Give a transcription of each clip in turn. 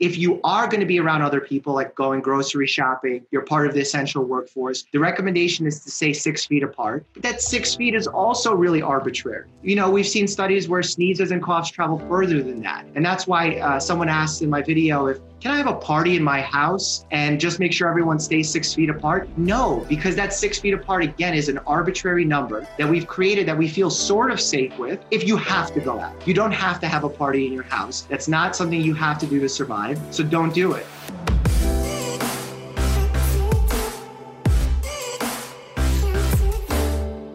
if you are going to be around other people, like going grocery shopping, you're part of the essential workforce, the recommendation is to stay six feet apart. But that six feet is also really arbitrary. You know, we've seen studies where sneezes and coughs travel further than that. And that's why uh, someone asked in my video if, can I have a party in my house and just make sure everyone stays six feet apart? No, because that six feet apart, again, is an arbitrary number that we've created that we feel sort of safe with if you have to go out. You don't have to have a party in your house. That's not something you have to do to survive. So don't do it.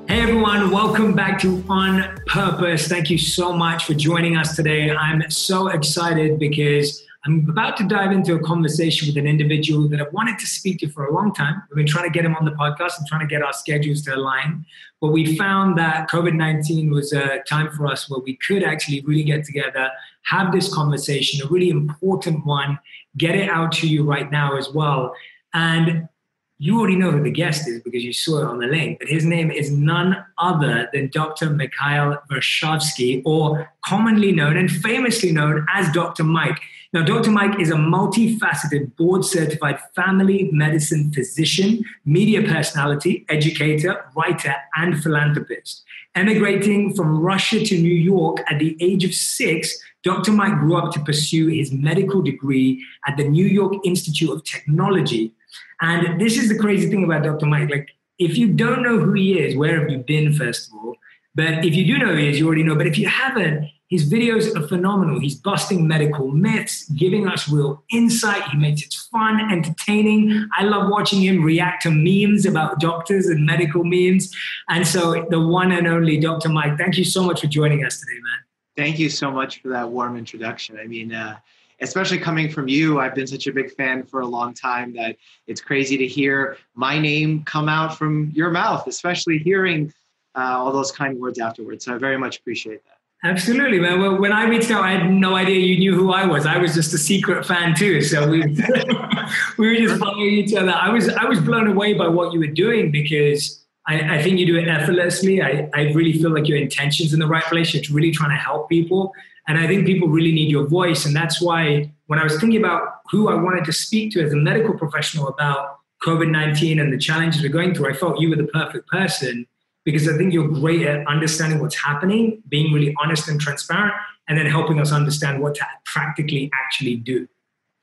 Hey everyone, welcome back to On Purpose. Thank you so much for joining us today. I'm so excited because I'm about to dive into a conversation with an individual that I've wanted to speak to for a long time. We've been trying to get him on the podcast and trying to get our schedules to align. But we found that COVID 19 was a time for us where we could actually really get together, have this conversation, a really important one, get it out to you right now as well. And you already know who the guest is because you saw it on the link, but his name is none other than Dr. Mikhail Varshavsky, or commonly known and famously known as Dr. Mike. Now, Dr. Mike is a multifaceted board certified family medicine physician, media personality, educator, writer, and philanthropist. Emigrating from Russia to New York at the age of six, Dr. Mike grew up to pursue his medical degree at the New York Institute of Technology. And this is the crazy thing about Dr. Mike. Like, if you don't know who he is, where have you been, first of all? But if you do know who he is, you already know. But if you haven't, his videos are phenomenal. He's busting medical myths, giving us real insight. He makes it fun, entertaining. I love watching him react to memes about doctors and medical memes. And so, the one and only Dr. Mike, thank you so much for joining us today, man. Thank you so much for that warm introduction. I mean, uh, especially coming from you, I've been such a big fan for a long time that it's crazy to hear my name come out from your mouth, especially hearing uh, all those kind words afterwards. So I very much appreciate that. Absolutely, man. When I reached out, I had no idea you knew who I was. I was just a secret fan too. So we we were just following each other. I was I was blown away by what you were doing because I, I think you do it effortlessly. I, I really feel like your intentions in the right place. You're really trying to help people. And I think people really need your voice. And that's why when I was thinking about who I wanted to speak to as a medical professional about COVID 19 and the challenges we're going through, I felt you were the perfect person because I think you're great at understanding what's happening, being really honest and transparent, and then helping us understand what to practically actually do.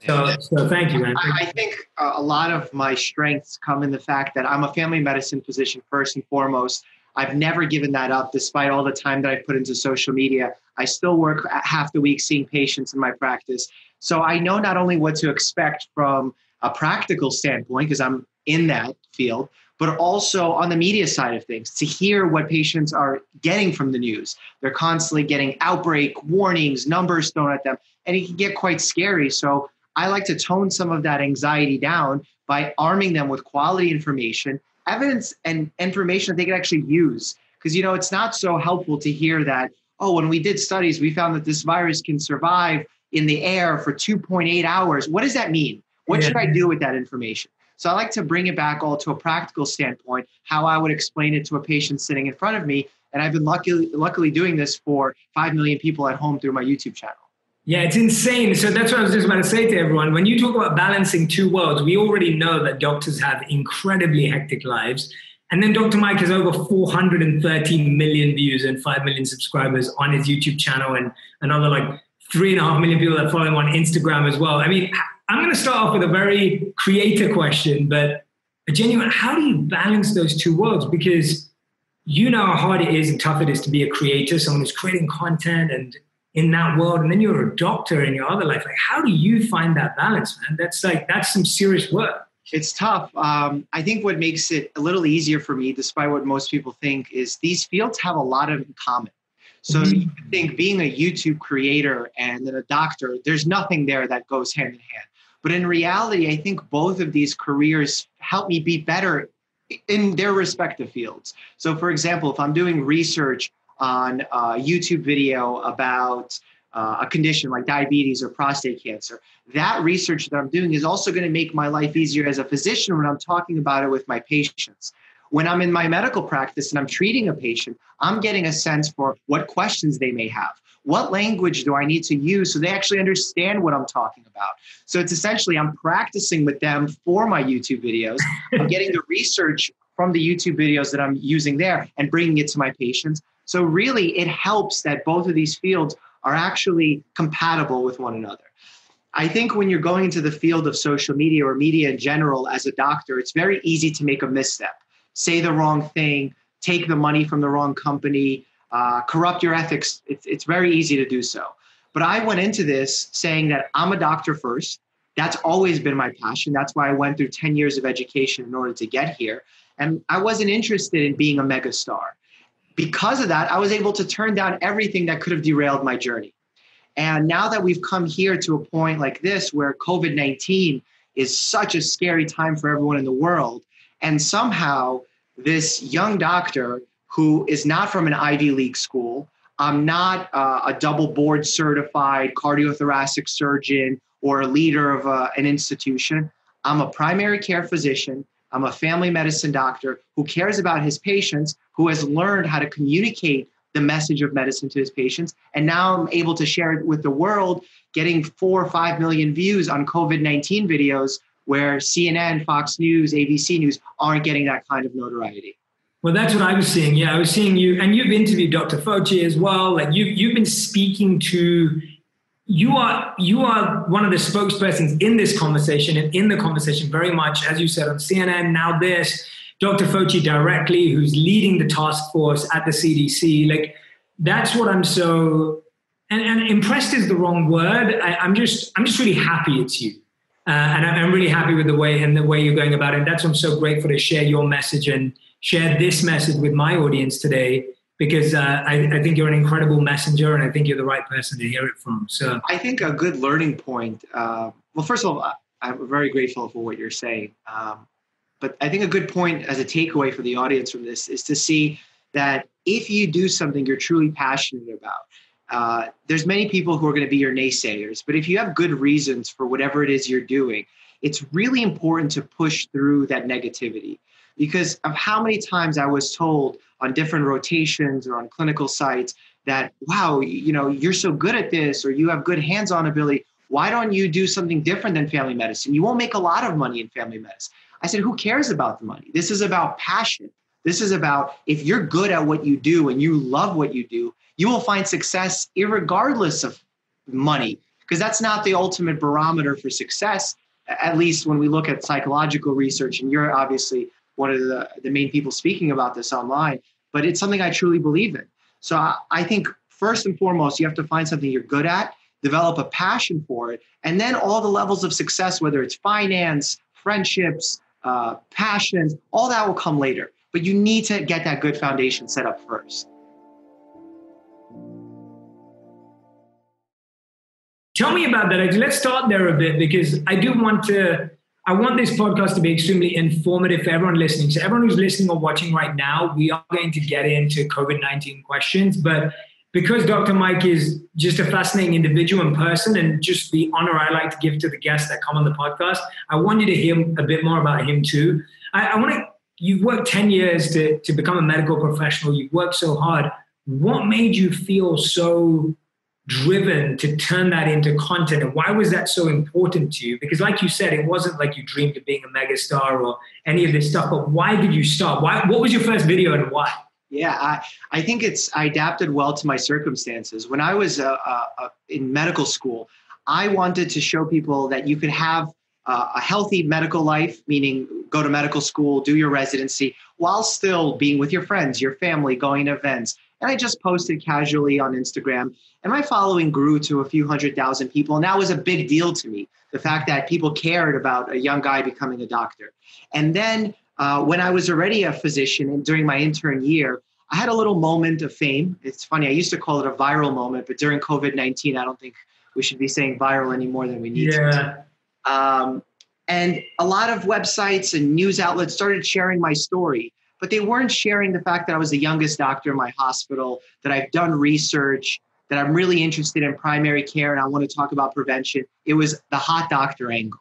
So, so thank you, man. I, think a lot of my strengths come in the fact that I'm a family medicine physician first and foremost. I've never given that up despite all the time that I've put into social media. I still work half the week seeing patients in my practice. So I know not only what to expect from a practical standpoint, because I'm in that field, but also on the media side of things to hear what patients are getting from the news. They're constantly getting outbreak warnings, numbers thrown at them, and it can get quite scary. So I like to tone some of that anxiety down by arming them with quality information, evidence, and information that they can actually use. Because, you know, it's not so helpful to hear that, oh, when we did studies, we found that this virus can survive in the air for 2.8 hours. What does that mean? What yeah. should I do with that information? So I like to bring it back all to a practical standpoint, how I would explain it to a patient sitting in front of me. And I've been luckily, luckily doing this for 5 million people at home through my YouTube channel. Yeah, it's insane. So that's what I was just about to say to everyone. When you talk about balancing two worlds, we already know that doctors have incredibly hectic lives. And then Dr. Mike has over 413 million views and 5 million subscribers on his YouTube channel and another like three and a half million people that follow him on Instagram as well. I mean, I'm going to start off with a very creator question, but a genuine how do you balance those two worlds? Because you know how hard it is and tough it is to be a creator, someone who's creating content and in that world, and then you're a doctor in your other life. Like, how do you find that balance, man? That's like that's some serious work. It's tough. Um, I think what makes it a little easier for me, despite what most people think, is these fields have a lot of in common. So mm-hmm. you think being a YouTube creator and then a doctor, there's nothing there that goes hand in hand. But in reality, I think both of these careers help me be better in their respective fields. So, for example, if I'm doing research on a YouTube video about uh, a condition like diabetes or prostate cancer, that research that I'm doing is also going to make my life easier as a physician when I'm talking about it with my patients. When I'm in my medical practice and I'm treating a patient, I'm getting a sense for what questions they may have, What language do I need to use so they actually understand what I'm talking about? So it's essentially I'm practicing with them for my YouTube videos. I'm getting the research from the YouTube videos that I'm using there and bringing it to my patients. So really, it helps that both of these fields are actually compatible with one another. I think when you're going into the field of social media or media in general as a doctor, it's very easy to make a misstep, say the wrong thing, take the money from the wrong company, uh, corrupt your ethics. It's, it's very easy to do so. But I went into this saying that I'm a doctor first. That's always been my passion. That's why I went through 10 years of education in order to get here. And I wasn't interested in being a megastar. Because of that, I was able to turn down everything that could have derailed my journey. And now that we've come here to a point like this where COVID 19 is such a scary time for everyone in the world, and somehow this young doctor who is not from an Ivy League school, I'm not uh, a double board certified cardiothoracic surgeon or a leader of uh, an institution. I'm a primary care physician. I'm a family medicine doctor who cares about his patients, who has learned how to communicate the message of medicine to his patients. And now I'm able to share it with the world, getting four or five million views on COVID 19 videos where CNN, Fox News, ABC News aren't getting that kind of notoriety. Well, that's what I was seeing. Yeah, I was seeing you, and you've interviewed Dr. Fauci as well. Like you, you've been speaking to. You are you are one of the spokespersons in this conversation and in the conversation very much, as you said on CNN. Now this, Dr. Fauci directly, who's leading the task force at the CDC. Like that's what I'm so and, and impressed is the wrong word. I, am just I'm just really happy it's you. Uh, and I'm really happy with the way and the way you're going about it. And that's why I'm so grateful to share your message and share this message with my audience today because uh, I, I, think you're an incredible messenger and I think you're the right person to hear it from. So I think a good learning point. Uh, well, first of all, I'm very grateful for what you're saying. Um, but I think a good point as a takeaway for the audience from this is to see that if you do something you're truly passionate about, uh, there's many people who are going to be your naysayers, but if you have good reasons for whatever it is you're doing, it's really important to push through that negativity because of how many times I was told on different rotations or on clinical sites that, wow, you know, you're so good at this or you have good hands on ability. Why don't you do something different than family medicine? You won't make a lot of money in family medicine. I said, who cares about the money? This is about passion. This is about if you're good at what you do and you love what you do, you will find success regardless of money, because that's not the ultimate barometer for success, at least when we look at psychological research. And you're obviously one of the, the main people speaking about this online, but it's something I truly believe in. So I, I think first and foremost, you have to find something you're good at, develop a passion for it, and then all the levels of success, whether it's finance, friendships, uh, passions, all that will come later. But you need to get that good foundation set up first. Tell me about that. Let's start there a bit because I do want to. I want this podcast to be extremely informative for everyone listening. So, everyone who's listening or watching right now, we are going to get into COVID 19 questions. But because Dr. Mike is just a fascinating individual and person, and just the honor I like to give to the guests that come on the podcast, I want you to hear a bit more about him too. I, I want to, you've worked 10 years to, to become a medical professional, you've worked so hard. What made you feel so driven to turn that into content and why was that so important to you because like you said it wasn't like you dreamed of being a megastar or any of this stuff but why did you start why what was your first video and why yeah, I, I think it's I adapted well to my circumstances. When I was uh, uh, uh, in medical school, I wanted to show people that you could have uh, a healthy medical life, meaning go to medical school, do your residency, while still being with your friends, your family, going to events. And I just posted casually on Instagram, and my following grew to a few hundred thousand people. And that was a big deal to me the fact that people cared about a young guy becoming a doctor. And then uh, when I was already a physician and during my intern year, I had a little moment of fame. It's funny, I used to call it a viral moment, but during COVID 19, I don't think we should be saying viral any more than we need yeah. to. Um, and a lot of websites and news outlets started sharing my story, but they weren't sharing the fact that I was the youngest doctor in my hospital, that I've done research, that I'm really interested in primary care, and I want to talk about prevention. It was the hot doctor angle.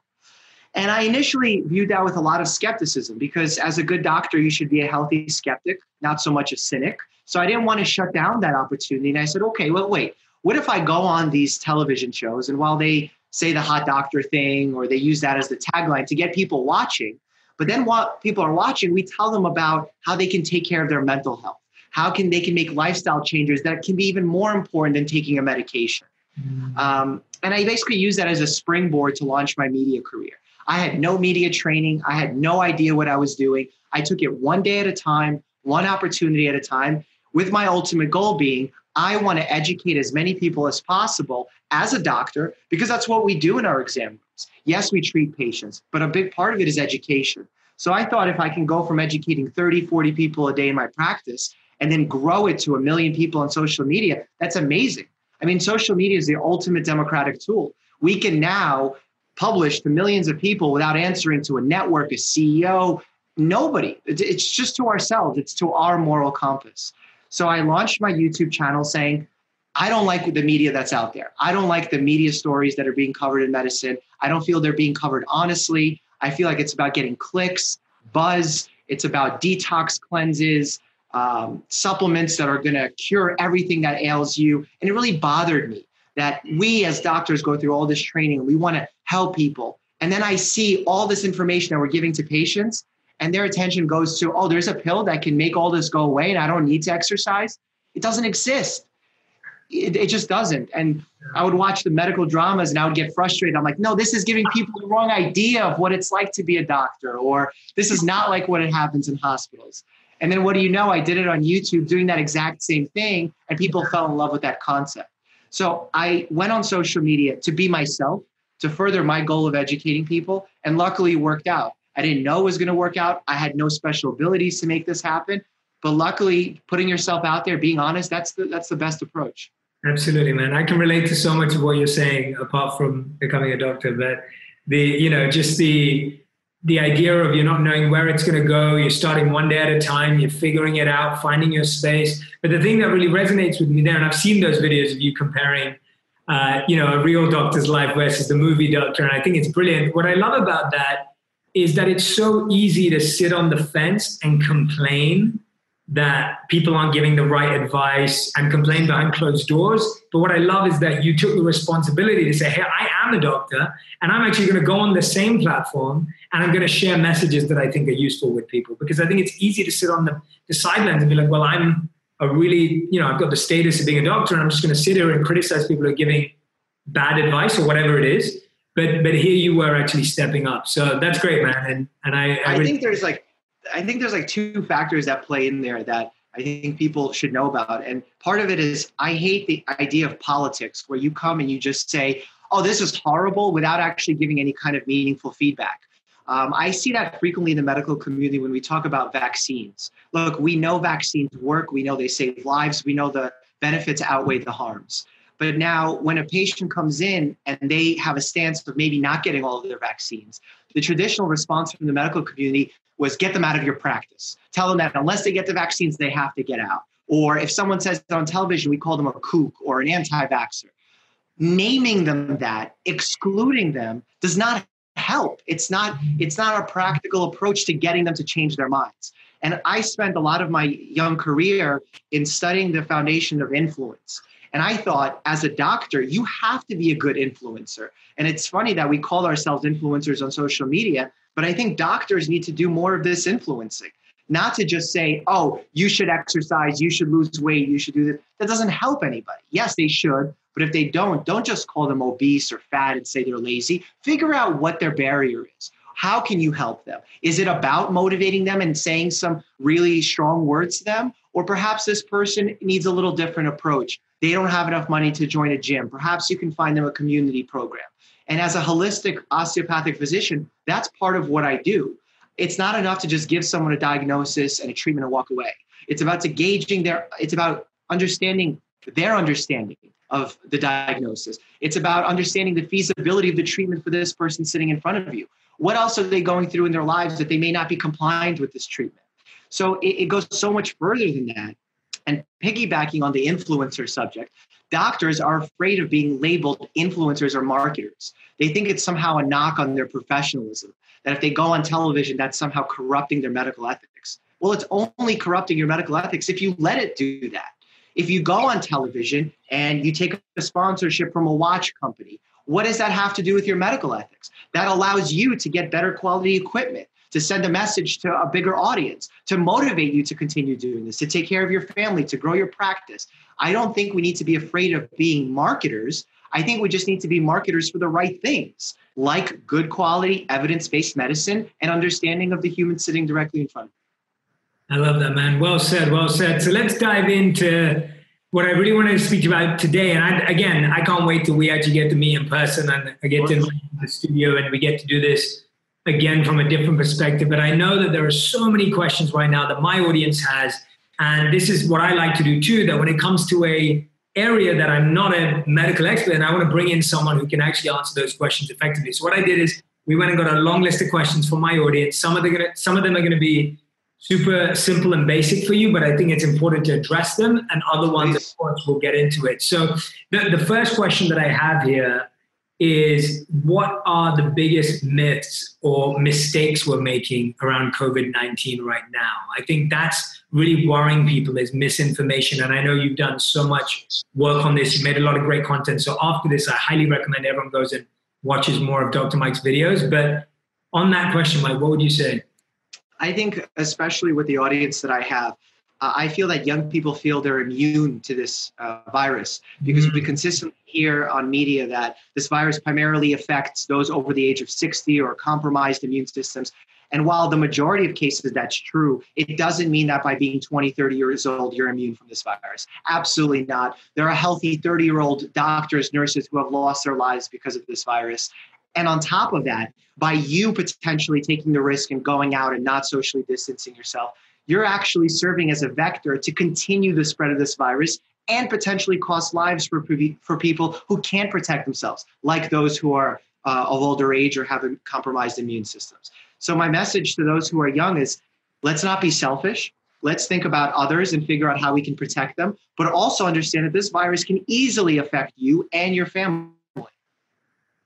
And I initially viewed that with a lot of skepticism because, as a good doctor, you should be a healthy skeptic, not so much a cynic. So I didn't want to shut down that opportunity. And I said, okay, well, wait, what if I go on these television shows and while they say the hot doctor thing or they use that as the tagline to get people watching, but then while people are watching, we tell them about how they can take care of their mental health. How can they can make lifestyle changes that can be even more important than taking a medication. Mm. Um, and I basically use that as a springboard to launch my media career. I had no media training. I had no idea what I was doing. I took it one day at a time, one opportunity at a time, with my ultimate goal being I want to educate as many people as possible as a doctor, because that's what we do in our exam rooms. Yes, we treat patients, but a big part of it is education. So I thought if I can go from educating 30, 40 people a day in my practice and then grow it to a million people on social media, that's amazing. I mean, social media is the ultimate democratic tool. We can now publish to millions of people without answering to a network, a CEO, nobody. It's just to ourselves, it's to our moral compass. So I launched my YouTube channel saying, I don't like the media that's out there. I don't like the media stories that are being covered in medicine. I don't feel they're being covered honestly. I feel like it's about getting clicks, buzz. It's about detox cleanses, um, supplements that are going to cure everything that ails you. And it really bothered me that we as doctors go through all this training. We want to help people. And then I see all this information that we're giving to patients, and their attention goes to, oh, there's a pill that can make all this go away and I don't need to exercise. It doesn't exist. It, it just doesn't. And I would watch the medical dramas and I would get frustrated. I'm like, no, this is giving people the wrong idea of what it's like to be a doctor, or this is not like what it happens in hospitals. And then what do you know? I did it on YouTube doing that exact same thing, and people fell in love with that concept. So I went on social media to be myself, to further my goal of educating people, and luckily it worked out. I didn't know it was going to work out. I had no special abilities to make this happen, but luckily, putting yourself out there, being honest, that's the that's the best approach. Absolutely, man. I can relate to so much of what you're saying, apart from becoming a doctor. But the you know just the the idea of you're not knowing where it's going to go, you're starting one day at a time, you're figuring it out, finding your space. But the thing that really resonates with me there, and I've seen those videos of you comparing, uh, you know, a real doctor's life versus the movie doctor, and I think it's brilliant. What I love about that is that it's so easy to sit on the fence and complain that people aren't giving the right advice and complain behind closed doors. But what I love is that you took the responsibility to say, hey, I am a doctor, and I'm actually going to go on the same platform and I'm going to share messages that I think are useful with people. Because I think it's easy to sit on the, the sidelines and be like, well, I'm a really, you know, I've got the status of being a doctor, and I'm just going to sit here and criticize people who are giving bad advice or whatever it is. But but here you were actually stepping up. So that's great, man. And and I I, I really, think there's like I think there's like two factors that play in there that I think people should know about. And part of it is I hate the idea of politics where you come and you just say, oh, this is horrible without actually giving any kind of meaningful feedback. Um, I see that frequently in the medical community when we talk about vaccines. Look, we know vaccines work, we know they save lives, we know the benefits outweigh the harms. But now, when a patient comes in and they have a stance of maybe not getting all of their vaccines, the traditional response from the medical community was get them out of your practice. Tell them that unless they get the vaccines, they have to get out. Or if someone says on television, we call them a kook or an anti vaxxer. Naming them that, excluding them, does not help. It's not, it's not a practical approach to getting them to change their minds. And I spent a lot of my young career in studying the foundation of influence. And I thought, as a doctor, you have to be a good influencer. And it's funny that we call ourselves influencers on social media, but I think doctors need to do more of this influencing, not to just say, oh, you should exercise, you should lose weight, you should do this. That doesn't help anybody. Yes, they should. But if they don't, don't just call them obese or fat and say they're lazy. Figure out what their barrier is. How can you help them? Is it about motivating them and saying some really strong words to them? Or perhaps this person needs a little different approach. They don't have enough money to join a gym. Perhaps you can find them a community program. And as a holistic osteopathic physician, that's part of what I do. It's not enough to just give someone a diagnosis and a treatment and walk away. It's about gauging their, it's about understanding their understanding of the diagnosis. It's about understanding the feasibility of the treatment for this person sitting in front of you. What else are they going through in their lives that they may not be compliant with this treatment? So it, it goes so much further than that. And piggybacking on the influencer subject, doctors are afraid of being labeled influencers or marketers. They think it's somehow a knock on their professionalism, that if they go on television, that's somehow corrupting their medical ethics. Well, it's only corrupting your medical ethics if you let it do that. If you go on television and you take a sponsorship from a watch company, what does that have to do with your medical ethics? That allows you to get better quality equipment, to send a message to a bigger audience, to motivate you to continue doing this, to take care of your family, to grow your practice. I don't think we need to be afraid of being marketers. I think we just need to be marketers for the right things, like good quality, evidence based medicine and understanding of the human sitting directly in front of you. I love that, man. Well said. Well said. So let's dive into what I really wanted to speak about today, and I, again, I can't wait till we actually get to meet in person and I get to the studio and we get to do this again from a different perspective. But I know that there are so many questions right now that my audience has, and this is what I like to do too. That when it comes to a area that I'm not a medical expert, and I want to bring in someone who can actually answer those questions effectively. So what I did is we went and got a long list of questions for my audience. Some of them, some of them are going to be super simple and basic for you, but I think it's important to address them. And other ones, of course, we'll get into it. So the, the first question that I have here is what are the biggest myths or mistakes we're making around COVID 19 right now? I think that's really worrying people is misinformation. And I know you've done so much work on this. You made a lot of great content. So after this, I highly recommend everyone goes and watches more of Dr. Mike's videos. But on that question, Mike, what would you say? I think, especially with the audience that I have, uh, I feel that young people feel they're immune to this uh, virus because mm-hmm. we consistently hear on media that this virus primarily affects those over the age of 60 or compromised immune systems. And while the majority of cases that's true, it doesn't mean that by being 20, 30 years old, you're immune from this virus. Absolutely not. There are healthy 30 year old doctors, nurses who have lost their lives because of this virus. And on top of that, by you potentially taking the risk and going out and not socially distancing yourself, you're actually serving as a vector to continue the spread of this virus and potentially cost lives for, for people who can't protect themselves, like those who are uh, of older age or have compromised immune systems. So, my message to those who are young is let's not be selfish. Let's think about others and figure out how we can protect them, but also understand that this virus can easily affect you and your family.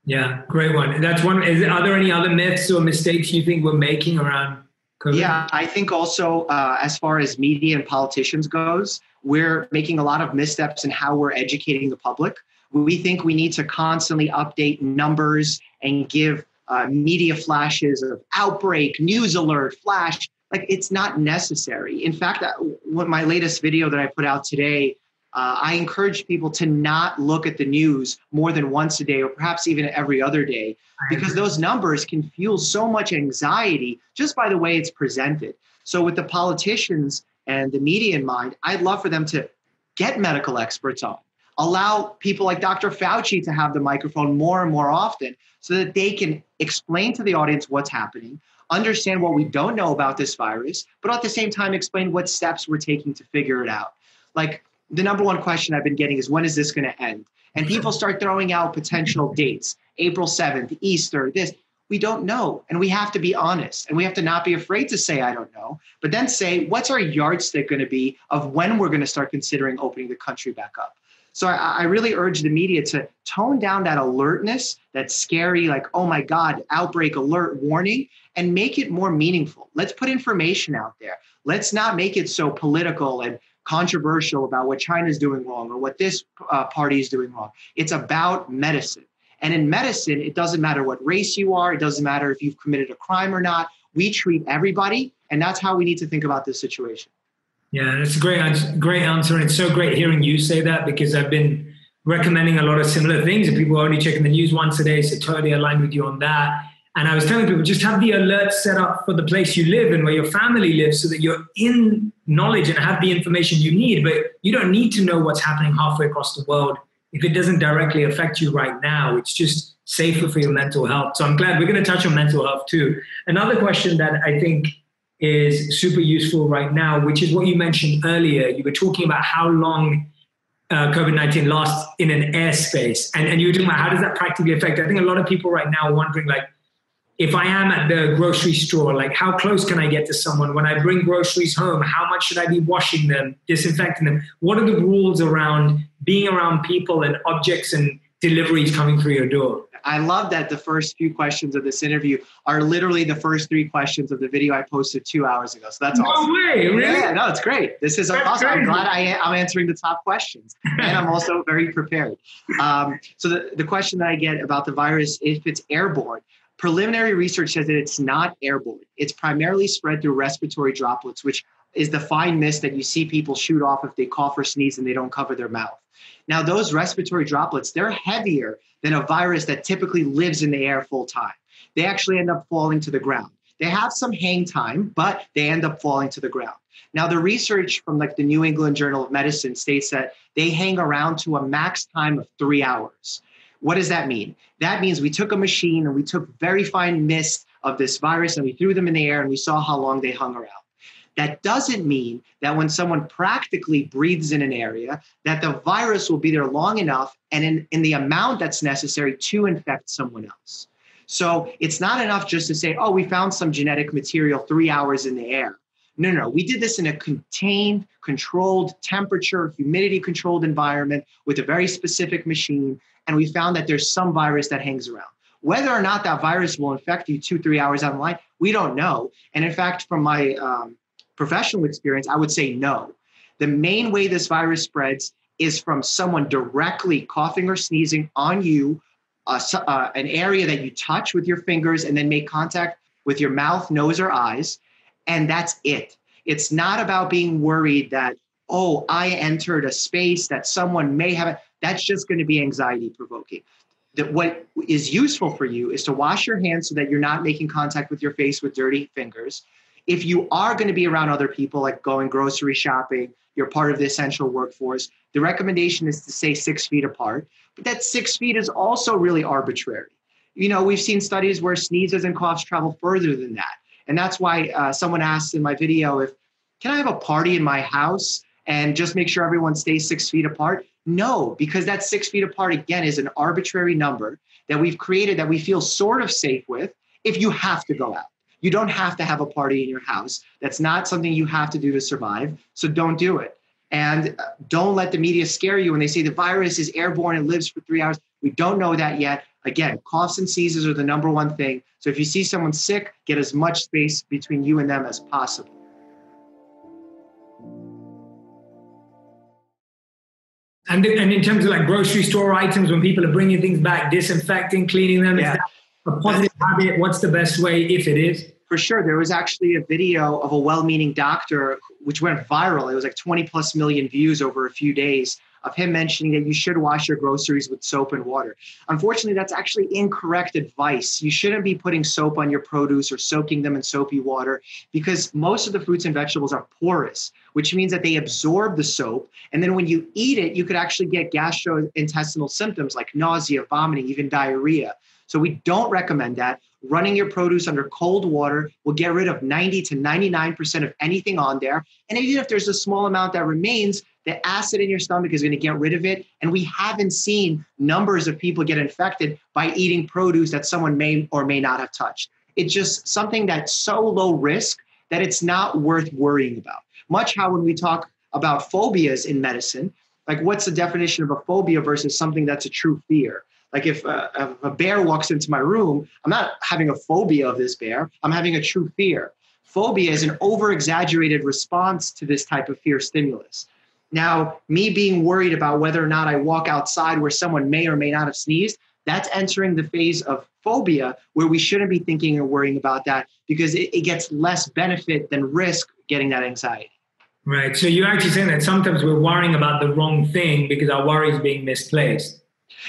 Yeah, great one. That's one. Is, are there any other myths or mistakes you think we're making around Yeah, I think also uh, as far as media and politicians goes, we're making a lot of missteps in how we're educating the public. We think we need to constantly update numbers and give uh, media flashes of outbreak, news alert, flash. Like it's not necessary. In fact, what my latest video that I put out today uh, I encourage people to not look at the news more than once a day or perhaps even every other day because those numbers can fuel so much anxiety just by the way it's presented. So, with the politicians and the media in mind, I'd love for them to get medical experts on, allow people like Dr. Fauci to have the microphone more and more often so that they can explain to the audience what's happening, understand what we don't know about this virus, but at the same time, explain what steps we're taking to figure it out. Like, the number one question I've been getting is when is this going to end? And people start throwing out potential dates April 7th, Easter, this. We don't know. And we have to be honest. And we have to not be afraid to say, I don't know, but then say, what's our yardstick going to be of when we're going to start considering opening the country back up? So I, I, really urge the media to tone down that alertness, that scary, like, oh my God, outbreak alert warning, and make it more meaningful. Let's put information out there. Let's not make it so political and controversial about what China is doing wrong or what this uh, party is doing wrong. It's about medicine. And in medicine, it doesn't matter what race you are, it doesn't matter if you've committed a crime or not. We treat everybody, and that's how we need to think about this situation. Yeah, it's a great, great answer. And it's so great hearing you say that because I've been recommending a lot of similar things, and people are only checking the news once a day. So totally aligned with you on that. And I was telling people just have the alert set up for the place you live and where your family lives so that you're in knowledge and have the information you need. But you don't need to know what's happening halfway across the world if it doesn't directly affect you right now. It's just safer for your mental health. So I'm glad we're going to touch on mental health too. Another question that I think is super useful right now, which is what you mentioned earlier. You were talking about how long uh, COVID 19 lasts in an airspace. And, and you were talking about how does that practically affect? I think a lot of people right now are wondering, like, if I am at the grocery store, like how close can I get to someone? When I bring groceries home, how much should I be washing them, disinfecting them? What are the rules around being around people and objects and deliveries coming through your door? I love that the first few questions of this interview are literally the first three questions of the video I posted two hours ago. So that's no awesome. way, really? Yeah, no, it's great. This is That's awesome. I'm crazy. glad I, am answering the top questions, and I'm also very prepared. Um, so the, the question that I get about the virus, if it's airborne, preliminary research says that it's not airborne. It's primarily spread through respiratory droplets, which is the fine mist that you see people shoot off if they cough or sneeze and they don't cover their mouth. Now, those respiratory droplets, they're heavier than a virus that typically lives in the air full time. They actually end up falling to the ground. They have some hang time, but they end up falling to the ground. Now, the research from like the New England Journal of Medicine states that they hang around to a max time of three hours. What does that mean? That means we took a machine and we took very fine mist of this virus and we threw them in the air and we saw how long they hung around. That doesn't mean that when someone practically breathes in an area, that the virus will be there long enough and in, in the amount that's necessary to infect someone else. So it's not enough just to say, oh, we found some genetic material three hours in the air. No, no, we did this in a contained, controlled temperature, humidity controlled environment with a very specific machine. And we found that there's some virus that hangs around. Whether or not that virus will infect you two, three hours down the line, we don't know. And in fact, from my um, professional experience, I would say no. The main way this virus spreads is from someone directly coughing or sneezing on you, uh, uh, an area that you touch with your fingers and then make contact with your mouth, nose, or eyes. And that's it. It's not about being worried that, oh, I entered a space that someone may have. That's just going to be anxiety provoking. That what is useful for you is to wash your hands so that you're not making contact with your face with dirty fingers. If you are going to be around other people, like going grocery shopping, you're part of the essential workforce, the recommendation is to stay six feet apart. But that six feet is also really arbitrary. You know, we've seen studies where sneezes and coughs travel further than that. And that's why uh, someone asked in my video if, can I have a party in my house and just make sure everyone stays six feet apart? No, because that six feet apart, again, is an arbitrary number that we've created that we feel sort of safe with if you have to go out. You don't have to have a party in your house. That's not something you have to do to survive. So don't do it. And uh, don't let the media scare you when they say the virus is airborne and lives for three hours. We don't know that yet. Again, coughs and sneezes are the number one thing. So if you see someone sick, get as much space between you and them as possible. And, and in terms of like grocery store items, when people are bringing things back, disinfecting, cleaning them, Yeah. is that a positive habit? What's the best way if it is? For sure, there was actually a video of a well-meaning doctor which went viral. It was like 20 plus million views over a few days of him mentioning that you should wash your groceries with soap and water. Unfortunately, that's actually incorrect advice. You shouldn't be putting soap on your produce or soaking them in soapy water because most of the fruits and vegetables are porous, which means that they absorb the soap. And then when you eat it, you could actually get gastrointestinal symptoms like nausea, vomiting, even diarrhea. So we don't recommend that. Running your produce under cold water will get rid of 90 to 99% of anything on there. And even if there's a small amount that remains, the acid in your stomach is going to get rid of it. And we haven't seen numbers of people get infected by eating produce that someone may or may not have touched. It's just something that's so low risk that it's not worth worrying about. Much how when we talk about phobias in medicine, like what's the definition of a phobia versus something that's a true fear? Like if a, if a bear walks into my room, I'm not having a phobia of this bear, I'm having a true fear. Phobia is an over exaggerated response to this type of fear stimulus. Now, me being worried about whether or not I walk outside where someone may or may not have sneezed, that's entering the phase of phobia where we shouldn't be thinking or worrying about that because it, it gets less benefit than risk getting that anxiety. Right. So you're actually saying that sometimes we're worrying about the wrong thing because our worry is being misplaced.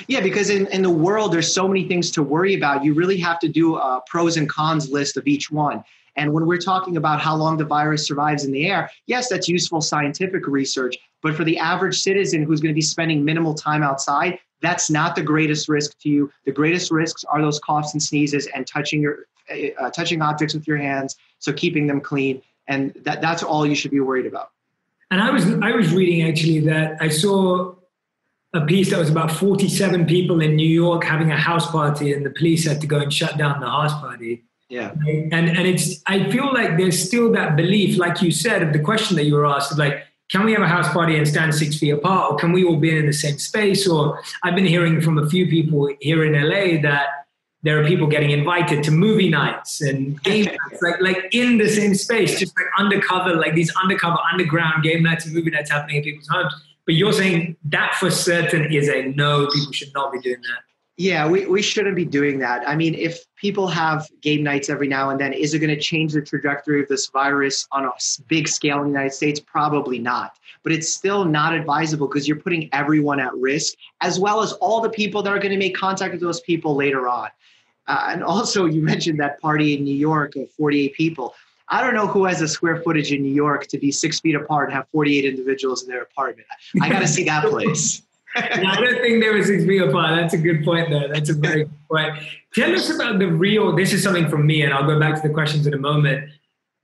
Yeah, because in, in the world, there's so many things to worry about. You really have to do a pros and cons list of each one. And when we're talking about how long the virus survives in the air, yes, that's useful scientific research. But for the average citizen who's going to be spending minimal time outside, that's not the greatest risk to you. The greatest risks are those coughs and sneezes and touching your uh, touching objects with your hands. So keeping them clean, and that, that's all you should be worried about. And I was I was reading actually that I saw a piece that was about 47 people in New York having a house party, and the police had to go and shut down the house party. Yeah. And and it's I feel like there's still that belief, like you said, of the question that you were asked, of like, can we have a house party and stand six feet apart, or can we all be in the same space? Or I've been hearing from a few people here in LA that there are people getting invited to movie nights and game nights, like like in the same space, just like undercover, like these undercover underground game nights and movie nights happening in people's homes. But you're saying that for certain is a no. People should not be doing that. Yeah, we, we shouldn't be doing that. I mean, if people have game nights every now and then, is it going to change the trajectory of this virus on a big scale in the United States? Probably not. But it's still not advisable because you're putting everyone at risk, as well as all the people that are going to make contact with those people later on. Uh, and also, you mentioned that party in New York of 48 people. I don't know who has a square footage in New York to be six feet apart and have 48 individuals in their apartment. I got to see that place. I don't think there was six feet apart. That's a good point, though. That's a very good point. Tell us about the real. This is something from me, and I'll go back to the questions in a moment.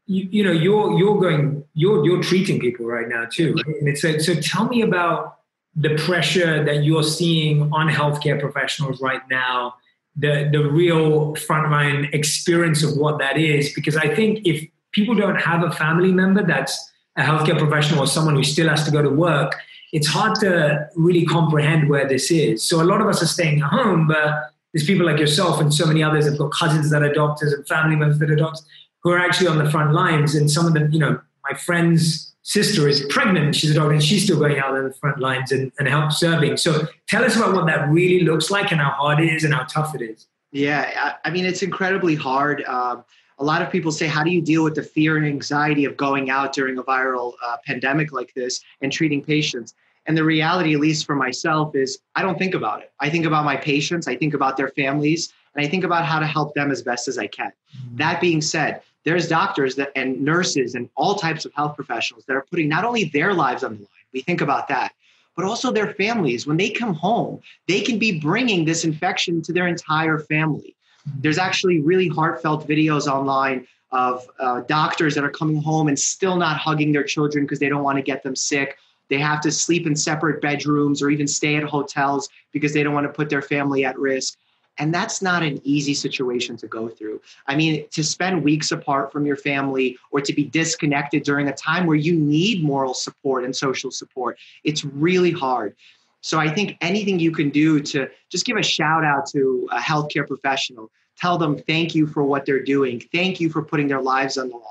You, you know, you're you're going, you're you're treating people right now too. And so, so tell me about the pressure that you're seeing on healthcare professionals right now. The the real frontline experience of what that is, because I think if people don't have a family member that's a healthcare professional or someone who still has to go to work, it's hard to really comprehend where this is. So a lot of us are staying at home, but there's people like yourself and so many others have got cousins that are doctors and family members that are doctors who are actually on the front lines. And some of them, you know, my friend's sister is pregnant, she's a doctor, and she's still going out on the front lines and, and help serving. So tell us about what that really looks like and how hard it is and how tough it is. Yeah, I, I mean, it's incredibly hard. Um, a lot of people say, how do you deal with the fear and anxiety of going out during a viral uh, pandemic like this and treating patients? And the reality, at least for myself, is I don't think about it. I think about my patients, I think about their families, and I think about how to help them as best as I can. Mm-hmm. That being said, there's doctors that, and nurses and all types of health professionals that are putting not only their lives on the line, we think about that, but also their families. When they come home, they can be bringing this infection to their entire family. There's actually really heartfelt videos online of uh, doctors that are coming home and still not hugging their children because they don't want to get them sick. They have to sleep in separate bedrooms or even stay at hotels because they don't want to put their family at risk. And that's not an easy situation to go through. I mean, to spend weeks apart from your family or to be disconnected during a time where you need moral support and social support, it's really hard. So I think anything you can do to just give a shout out to a healthcare professional, tell them thank you for what they're doing, thank you for putting their lives on the line.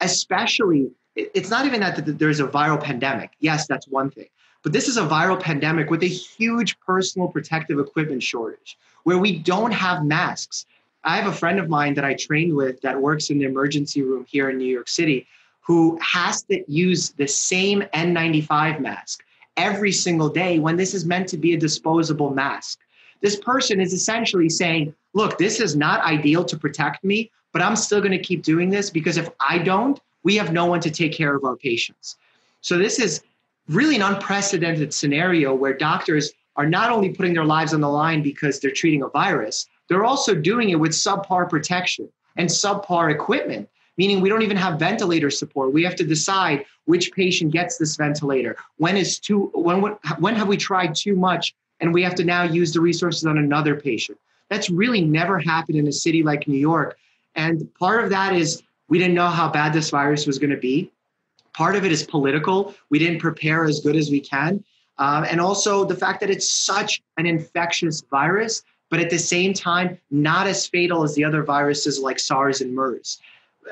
Especially, it's not even that there's a viral pandemic. Yes, that's one thing. But this is a viral pandemic with a huge personal protective equipment shortage where we don't have masks. I have a friend of mine that I trained with that works in the emergency room here in New York City who has to use the same N95 mask every single day when this is meant to be a disposable mask. This person is essentially saying, look, this is not ideal to protect me, but I'm still going to keep doing this because if I don't, we have no one to take care of our patients. So this is really an unprecedented scenario where doctors are not only putting their lives on the line because they're treating a virus, they're also doing it with subpar protection and subpar equipment meaning we don't even have ventilator support. We have to decide which patient gets this ventilator. When is too when when have we tried too much and we have to now use the resources on another patient? That's really never happened in a city like New York. And part of that is we didn't know how bad this virus was going to be. Part of it is political. We didn't prepare as good as we can. Um, and also the fact that it's such an infectious virus, but at the same time, not as fatal as the other viruses like SARS and MERS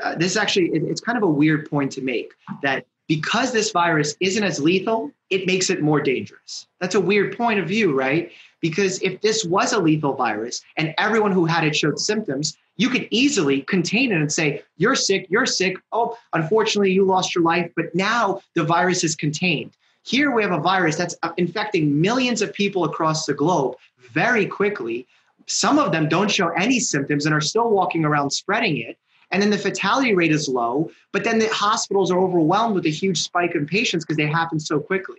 uh, this is actually it, it's kind of a weird point to make that because this virus isn't as lethal, it makes it more dangerous. That's a weird point of view, right? Because if this was a lethal virus and everyone who had it showed symptoms, you could easily contain it and say, You're sick, you're sick. Oh, unfortunately, you lost your life, but now the virus is contained. Here we have a virus that's uh, infecting millions of people across the globe very quickly. Some of them don't show any symptoms and are still walking around spreading it. And then the fatality rate is low, but then the hospitals are overwhelmed with a huge spike in patients because they happen so quickly.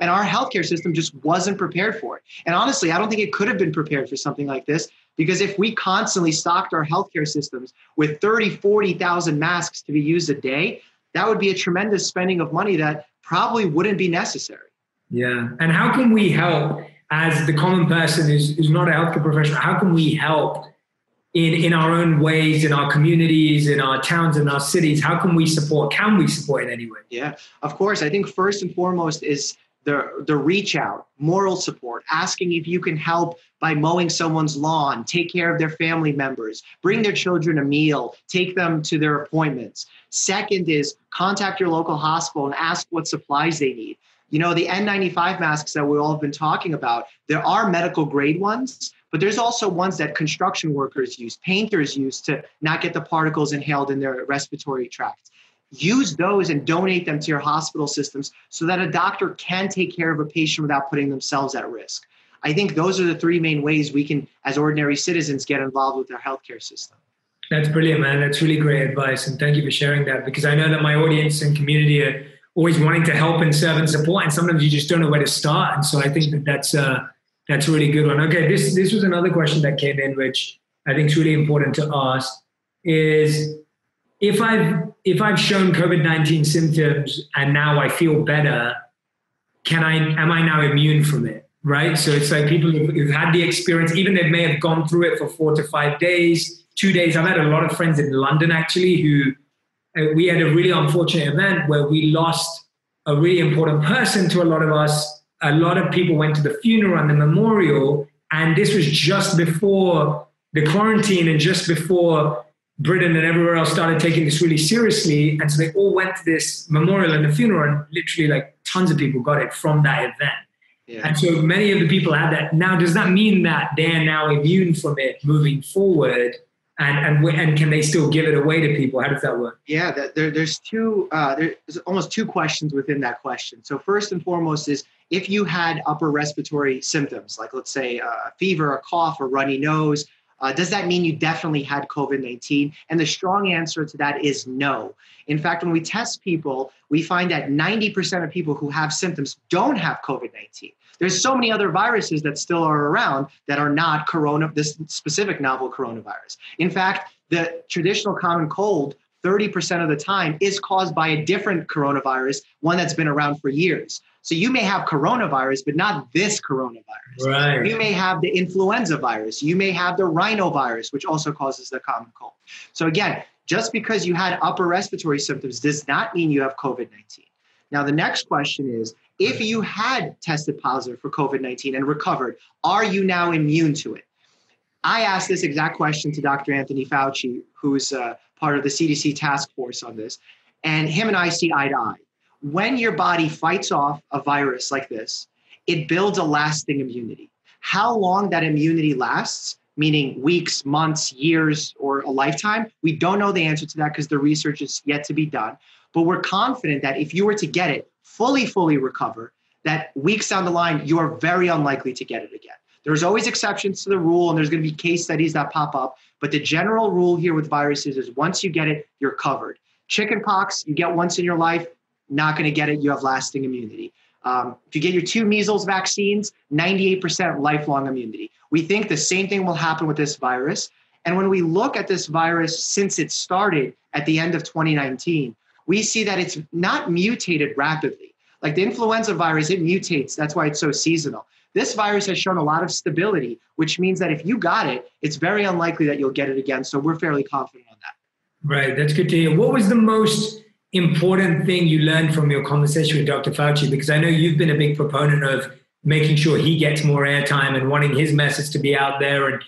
And our healthcare system just wasn't prepared for it. And honestly, I don't think it could have been prepared for something like this because if we constantly stocked our healthcare systems with 30, 40,000 masks to be used a day, that would be a tremendous spending of money that probably wouldn't be necessary. Yeah. And how can we help as the common person who's, who's not a healthcare professional? How can we help in, in our own ways, in our communities, in our towns, in our cities? How can we support? Can we support in any way? Yeah, of course. I think first and foremost is the the reach out, moral support, asking if you can help by mowing someone's lawn, take care of their family members, bring their children a meal, take them to their appointments. Second is contact your local hospital and ask what supplies they need. You know, the N95 masks that we all have been talking about, there are medical grade ones, but there's also ones that construction workers use, painters use to not get the particles inhaled in their respiratory tract use those and donate them to your hospital systems so that a doctor can take care of a patient without putting themselves at risk. I think those are the three main ways we can, as ordinary citizens, get involved with our healthcare system. That's brilliant, man. That's really great advice. And thank you for sharing that because I know that my audience and community are always wanting to help and serve and support. And sometimes you just don't know where to start. And so I think that that's, uh, that's a really good one. Okay, this, this was another question that came in, which I think is really important to ask is if I've if I've shown COVID nineteen symptoms and now I feel better, can I am I now immune from it? Right. So it's like people who've had the experience, even they may have gone through it for four to five days, two days. I've had a lot of friends in London actually who uh, we had a really unfortunate event where we lost a really important person to a lot of us. A lot of people went to the funeral and the memorial, and this was just before the quarantine and just before Britain and everywhere else started taking this really seriously. And so they all went to this memorial and the funeral, and literally, like, tons of people got it from that event. Yeah. And so many of the people had that. Now, does that mean that they're now immune from it moving forward? And, and, and can they still give it away to people? How does that work? Yeah, there, there's two, uh, there's almost two questions within that question. So first and foremost is if you had upper respiratory symptoms, like let's say a fever, a cough, a runny nose, uh, does that mean you definitely had COVID 19? And the strong answer to that is no. In fact, when we test people, we find that 90% of people who have symptoms don't have COVID 19. There's so many other viruses that still are around that are not corona, this specific novel coronavirus. In fact, the traditional common cold 30% of the time is caused by a different coronavirus, one that's been around for years. So you may have coronavirus, but not this coronavirus. Right. You may have the influenza virus. You may have the rhinovirus, which also causes the common cold. So again, just because you had upper respiratory symptoms does not mean you have COVID 19. Now, the next question is if you had tested positive for COVID 19 and recovered, are you now immune to it? I asked this exact question to Dr. Anthony Fauci, who's uh, part of the CDC task force on this, and him and I see eye to eye when your body fights off a virus like this, it builds a lasting immunity. How long that immunity lasts, meaning weeks, months, years, or a lifetime, we don't know the answer to that because the research is yet to be done. But we're confident that if you were to get it, fully, fully recover, that weeks down the line, you are very unlikely to get it again. There's always exceptions to the rule, and there's going to be case studies that pop up. But the general rule here with viruses is once you get it, you're covered. Chickenpox, you get once in your life, not going to get it. You have lasting immunity. Um, if you get your two measles vaccines, 98% lifelong immunity. We think the same thing will happen with this virus. And when we look at this virus since it started at the end of 2019, we see that it's not mutated rapidly. Like the influenza virus, it mutates. That's why it's so seasonal. This virus has shown a lot of stability, which means that if you got it, it's very unlikely that you'll get it again. So we're fairly confident on that. Right. That's good to hear. What was the most important thing you learned from your conversation with Dr. Fauci? Because I know you've been a big proponent of making sure he gets more airtime and wanting his message to be out there. And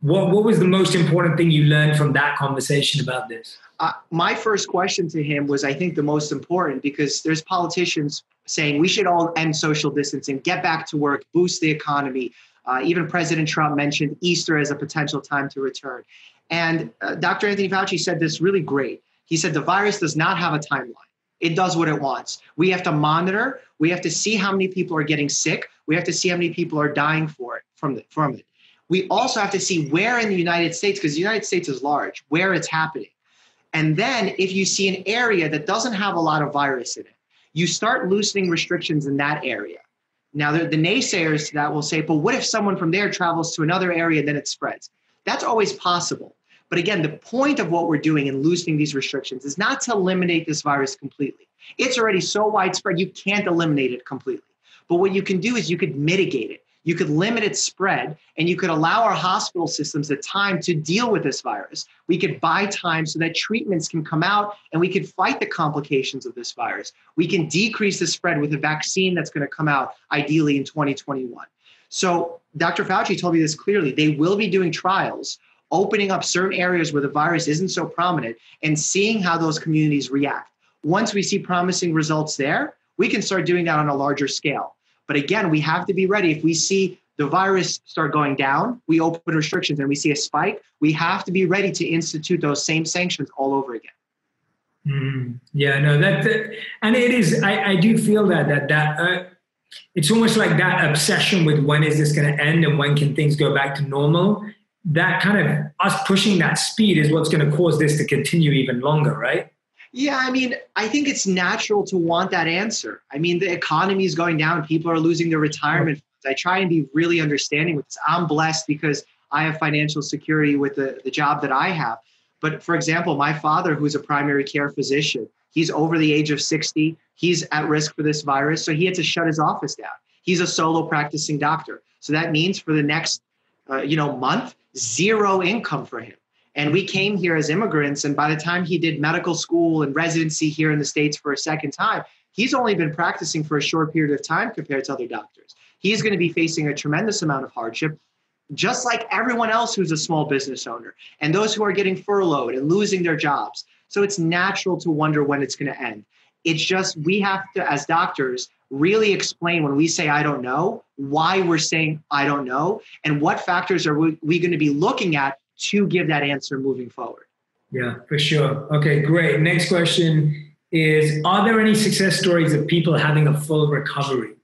what, what was the most important thing you learned from that conversation about this? Uh, my first question to him was, I think, the most important because there's politicians saying we should all end social distancing, get back to work, boost the economy. Uh, even President Trump mentioned Easter as a potential time to return. And uh, Dr. Anthony Fauci said this really great. He said the virus does not have a timeline. It does what it wants. We have to monitor. We have to see how many people are getting sick. We have to see how many people are dying for it from, from it. We also have to see where in the United States, because the United States is large, where it's happening. And then if you see an area that doesn't have a lot of virus in it, you start loosening restrictions in that area. Now, the, the naysayers to that will say, but what if someone from there travels to another area and then it spreads? That's always possible. But again, the point of what we're doing in loosening these restrictions is not to eliminate this virus completely. It's already so widespread, you can't eliminate it completely. But what you can do is you could mitigate it. you could limit its spread and you could allow our hospital systems the time to deal with this virus. We could buy time so that treatments can come out and we could fight the complications of this virus. We can decrease the spread with a vaccine that's going to come out ideally in 2021. So, Dr. Fauci told me this clearly. They will be doing trials, opening up certain areas where the virus isn't so prominent and seeing how those communities react. Once we see promising results there, we can start doing that on a larger scale. But again, we have to be ready. If we see the virus start going down, we open restrictions and we see a spike, we have to be ready to institute those same sanctions all over again. Mm, yeah, no, that, that, and it is. I, I do feel that that that uh, it's almost like that obsession with when is this going to end and when can things go back to normal. That kind of us pushing that speed is what's going to cause this to continue even longer, right? Yeah, I mean, I think it's natural to want that answer. I mean, the economy is going down, people are losing their retirement. I try and be really understanding with this. I'm blessed because I have financial security with the, the job that I have. But for example, my father, who's a primary care physician, he's over the age of 60. He's at risk for this virus. So he had to shut his office down. He's a solo practicing doctor. So that means for the next uh, you know month, zero income for him. And we came here as immigrants. And by the time he did medical school and residency here in the States for a second time, he's only been practicing for a short period of time compared to other doctors. He's going to be facing a tremendous amount of hardship, just like everyone else who's a small business owner and those who are getting furloughed and losing their jobs. So it's natural to wonder when it's going to end. It's just we have to, as doctors, really explain when we say I don't know, why we're saying I don't know, and what factors are we, we going to be looking at to give that answer moving forward. Yeah, for sure. Okay, great. Next question is Are there any success stories of people having a full recovery?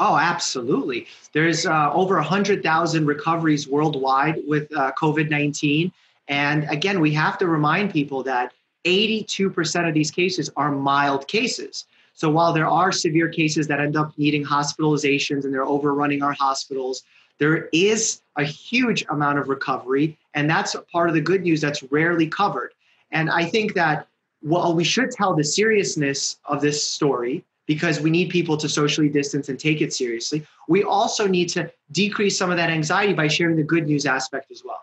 Oh, absolutely. There's uh, over 100,000 recoveries worldwide with uh, COVID 19. And again, we have to remind people that 82% of these cases are mild cases. So while there are severe cases that end up needing hospitalizations and they're overrunning our hospitals, there is a huge amount of recovery, and that's part of the good news that's rarely covered. And I think that while we should tell the seriousness of this story because we need people to socially distance and take it seriously, we also need to decrease some of that anxiety by sharing the good news aspect as well.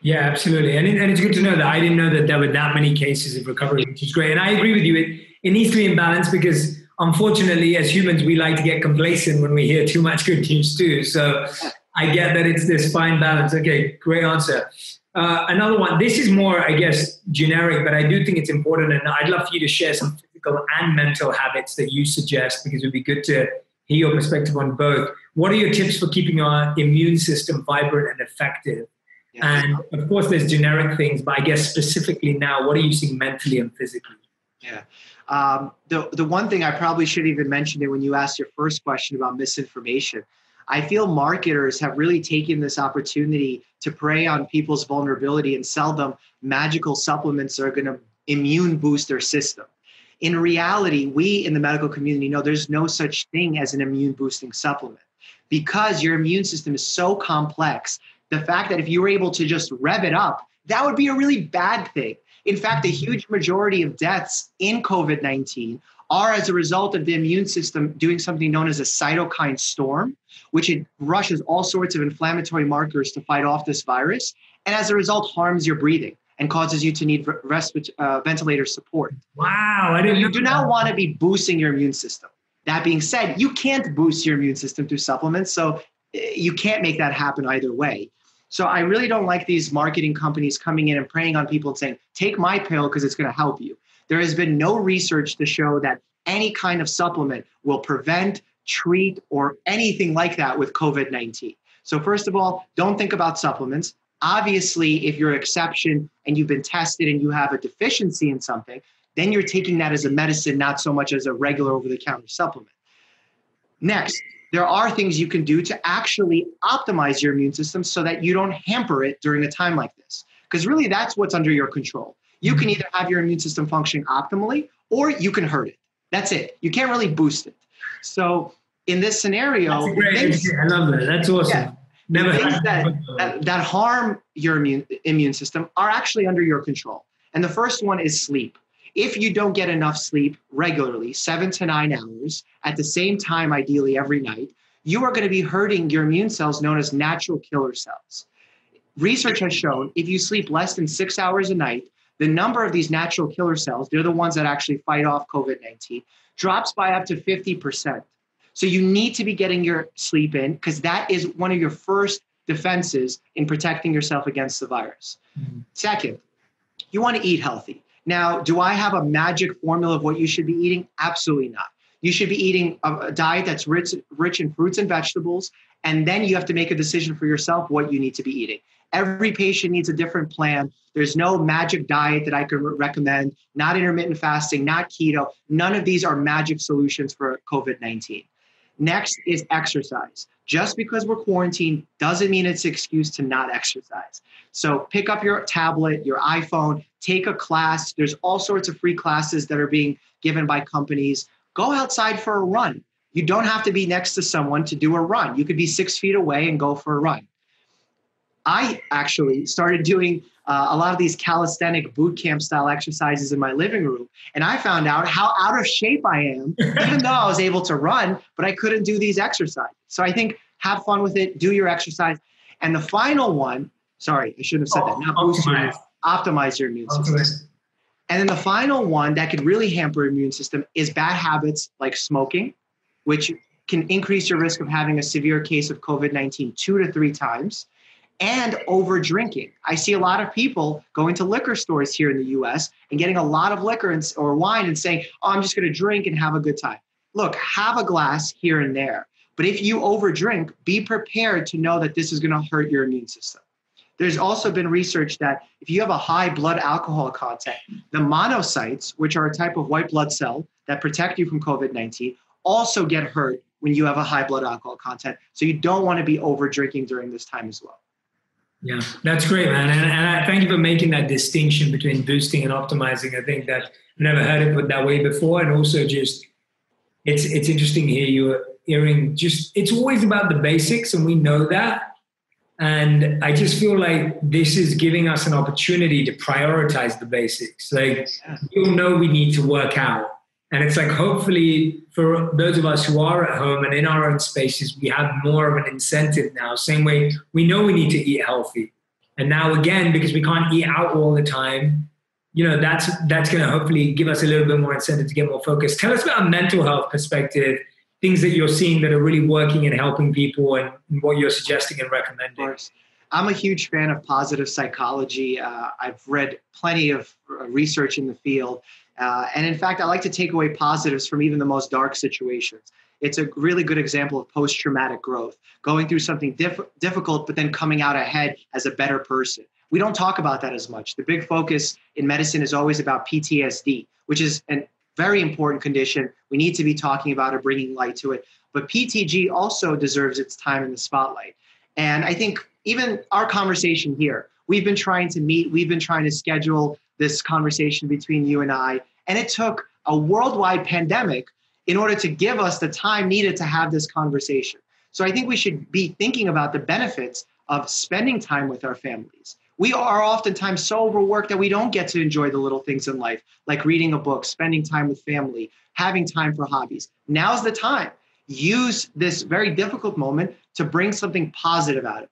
Yeah, absolutely. And, it, and it's good to know that I didn't know that there were that many cases of recovery, which is great. And I agree with you. It, it needs to be in balance because unfortunately, as humans, we like to get complacent when we hear too much good news too. So I get that it's this fine balance. Okay, great answer. Uh, another one. This is more, I guess, generic, but I do think it's important, and I'd love for you to share some physical and mental habits that you suggest because it would be good to hear your perspective on both. What are your tips for keeping your immune system vibrant and effective? And of course, there's generic things, but I guess specifically now, what are you seeing mentally and physically? Yeah. Um, the, the one thing I probably should even mention it when you asked your first question about misinformation. I feel marketers have really taken this opportunity to prey on people's vulnerability and sell them magical supplements that are going to immune boost their system. In reality, we in the medical community know there's no such thing as an immune boosting supplement because your immune system is so complex. The fact that if you were able to just rev it up, that would be a really bad thing. In fact, a huge majority of deaths in COVID 19 are as a result of the immune system doing something known as a cytokine storm, which it rushes all sorts of inflammatory markers to fight off this virus, and as a result harms your breathing and causes you to need respir- uh, ventilator support. Wow, I didn't. You do not want to be boosting your immune system. That being said, you can't boost your immune system through supplements, so eh, you can't make that happen either way. So I really don't like these marketing companies coming in and preying on people and saying, take my pill because it's going to help you. There has been no research to show that any kind of supplement will prevent, treat, or anything like that with COVID 19. So, first of all, don't think about supplements. Obviously, if you're an exception and you've been tested and you have a deficiency in something, then you're taking that as a medicine, not so much as a regular over the counter supplement. Next, there are things you can do to actually optimize your immune system so that you don't hamper it during a time like this. Because really, that's what's under your control. You can mm-hmm. either have your immune system functioning optimally or you can hurt it. That's it. You can't really boost it. So, in this scenario, things, I love that. That's awesome. Yeah, Never things that, that, that harm your immune, immune system are actually under your control. And the first one is sleep. If you don't get enough sleep regularly, seven to nine hours, at the same time, ideally every night, you are going to be hurting your immune cells known as natural killer cells. Research has shown if you sleep less than six hours a night, the number of these natural killer cells, they're the ones that actually fight off COVID 19, drops by up to 50%. So you need to be getting your sleep in because that is one of your first defenses in protecting yourself against the virus. Mm-hmm. Second, you want to eat healthy. Now, do I have a magic formula of what you should be eating? Absolutely not. You should be eating a, diet that's rich, rich in fruits and vegetables, and then you have to make a decision for yourself what you need to be eating. Every patient needs a different plan. There's no magic diet that I re- recommend, not intermittent fasting, not keto. None of these are magic solutions for COVID 19. Next is exercise. Just because we're quarantined doesn't mean it's an excuse to not exercise. So pick up your tablet, your iPhone, take a class. There's all sorts of free classes that are being given by companies. Go outside for a run. You don't have to be next to someone to do a run. You could be six feet away and go for a run. I actually started doing uh, a lot of these calisthenic boot camp style exercises in my living room. And I found out how out of shape I am, even though I was able to run, but I couldn't do these exercises. So I think have fun with it, do your exercise. And the final one, sorry, I shouldn't have said oh, that, not boost your, optimize your immune system. And then the final one that could really hamper immune system is bad habits like smoking, which can increase your risk of having a severe case of COVID 19 two to three times and over drinking. I see a lot of people going to liquor stores here in the US and getting a lot of liquor and, or wine and saying, oh, I'm just going to drink and have a good time. Look, have a glass here and there. But if you overdrink, be prepared to know that this is going to hurt your immune system. There's also been research that if you have a high blood alcohol content, the monocytes, which are a type of white blood cell that protect you from COVID 19, also get hurt when you have a high blood alcohol content. So you don't want to be over drinking during this time as well. Yeah, that's great, man. And, and I thank you for making that distinction between boosting and optimizing. I think that I've never heard it put that way before. And also just it's it's interesting here you're hearing just it's always about the basics and we know that. And I just feel like this is giving us an opportunity to prioritize the basics. Like we all know we need to work out. And it's like, hopefully, for those of us who are at home and in our own spaces, we have more of an incentive now. Same way we know we need to eat healthy. And now, again, because we can't eat out all the time, you know, that's that's going to hopefully give us a little bit more incentive to get more focused. Tell us about a mental health perspective, things that you're seeing that are really working and helping people, and what you're suggesting and recommending. I'm a huge fan of positive psychology. Uh, I've read plenty of research in the field. Uh, and in fact, I like to take away positives from even the most dark situations. It's a really good example of post traumatic growth, going through something diff- difficult, but then coming out ahead as a better person. We don't talk about that as much. The big focus in medicine is always about PTSD, which is a very important condition. We need to be talking about it, bringing light to it. But PTG also deserves its time in the spotlight. And I think even our conversation here, we've been trying to meet, we've been trying to schedule this conversation between you and I. And it took a worldwide pandemic in order to give us the time needed to have this conversation. So I think we should be thinking about the benefits of spending time with our families. We are oftentimes so overworked that we don't get to enjoy the little things in life, like reading a book, spending time with family, having time for hobbies. Now's the time. Use this very difficult moment to bring something positive out of it.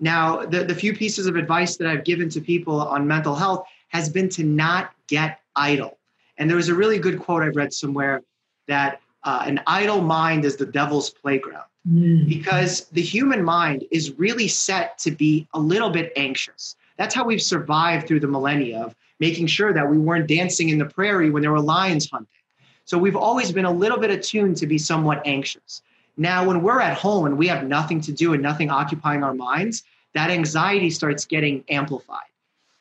Now, the, the few pieces of advice that I've given to people on mental health has been to not get idle. And there was a really good quote I've read somewhere that uh, an idle mind is the devil's playground mm. because the human mind is really set to be a little bit anxious. That's how we've survived through the millennia of making sure that we weren't dancing in the prairie when there were lions hunting. So we've always been a little bit attuned to be somewhat anxious. Now, when we're at home and we have nothing to do and nothing occupying our minds, that anxiety starts getting amplified.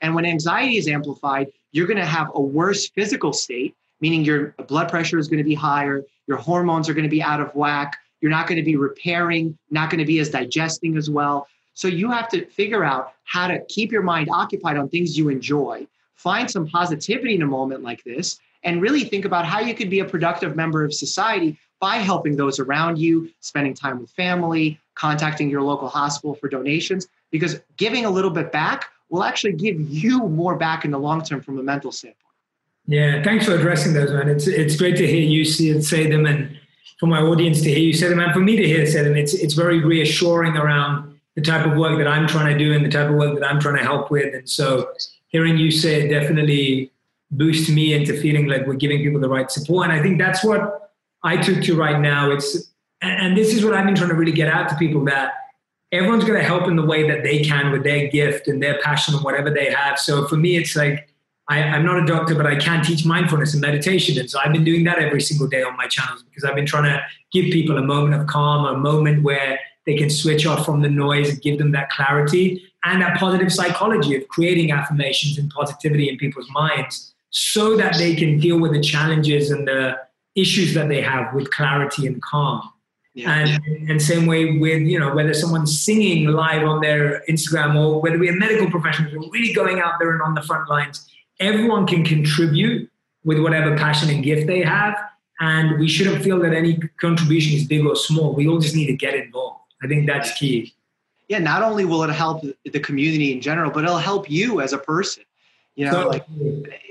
And when anxiety is amplified, you're going to have a worse physical state, meaning your blood pressure is going to be higher, your hormones are going to be out of whack, you're not going to be repairing, not going to be as digesting as well. So you have to figure out how to keep your mind occupied on things you enjoy, find some positivity in a moment like this, and really think about how you could be a productive member of society by helping those around you, spending time with family, contacting your local hospital for donations, because giving a little bit back will actually give you more back in the long term from a mental standpoint. Yeah, thanks for addressing those, man. It's it's great to hear you see it, say them, and for my audience to hear you say them and for me to hear say them. It's it's very reassuring around the type of work that I'm trying to do and the type of work that I'm trying to help with. And so hearing you say it definitely boosts me into feeling like we're giving people the right support. And I think that's what I took to right now. It's and this is what I've been trying to really get out to people that everyone's going to help in the way that they can with their gift and their passion and whatever they have. So for me, it's like I, am not a doctor, but I can teach mindfulness and meditation. And so I've been doing that every single day on my channels because I've been trying to give people a moment of calm, a moment where they can switch off from the noise and give them that clarity and that positive psychology of creating affirmations and positivity in people's minds so that they can deal with the challenges and the issues that they have with clarity and calm. Yeah. And, and same way with, you know, whether someone's singing live on their Instagram or whether we're medical professionals, we're really going out there and on the front lines. Everyone can contribute with whatever passion and gift they have. And we shouldn't feel that any contribution is big or small. We all just need to get involved. I think that's key. Yeah, not only will it help the community in general, but it'll help you as a person. You know, so, like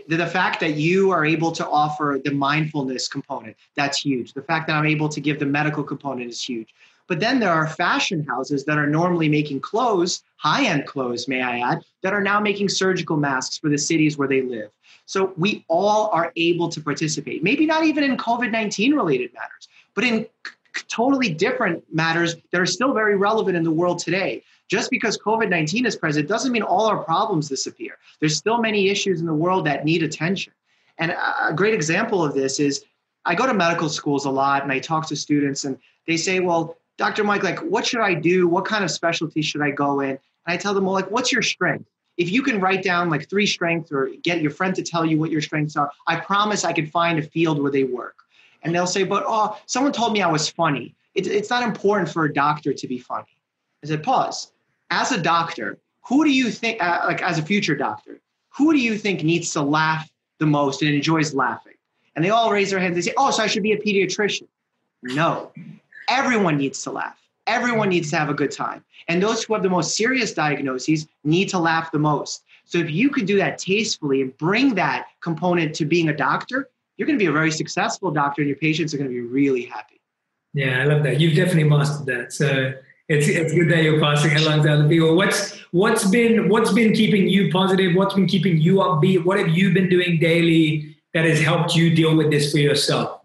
the fact that you are able to offer the mindfulness component, that's huge. The fact that I'm able to give the medical component is huge. But then there are fashion houses that are normally making clothes, high end clothes, may I add, that are now making surgical masks for the cities where they live. So we all are able to participate, maybe not even in COVID 19 related matters, but in totally different matters that are still very relevant in the world today. Just because COVID 19 is present doesn't mean all our problems disappear. There's still many issues in the world that need attention. And a great example of this is I go to medical schools a lot and I talk to students and they say, well, Dr. Mike, like, what should I do? What kind of specialty should I go in? And I tell them, well, like, what's your strength? If you can write down like three strengths or get your friend to tell you what your strengths are, I promise I can find a field where they work. And they'll say, but oh, someone told me I was funny. It, it's not important for a doctor to be funny. I said, pause as a doctor, who do you think, uh, like as a future doctor, who do you think needs to laugh the most and enjoys laughing? And they all raise their hands. They say, oh, so I should be a pediatrician. No, everyone needs to laugh. Everyone needs to have a good time. And those who have the most serious diagnoses need to laugh the most. So if you could do that tastefully and bring that component to being a doctor, you're going to be a very successful doctor and your patients are going to be really happy. Yeah, I love that. You've definitely mastered that. So it's it's good that you're passing along to other people. What's what's been what's been keeping you positive? What's been keeping you upbeat? What have you been doing daily that has helped you deal with this for yourself?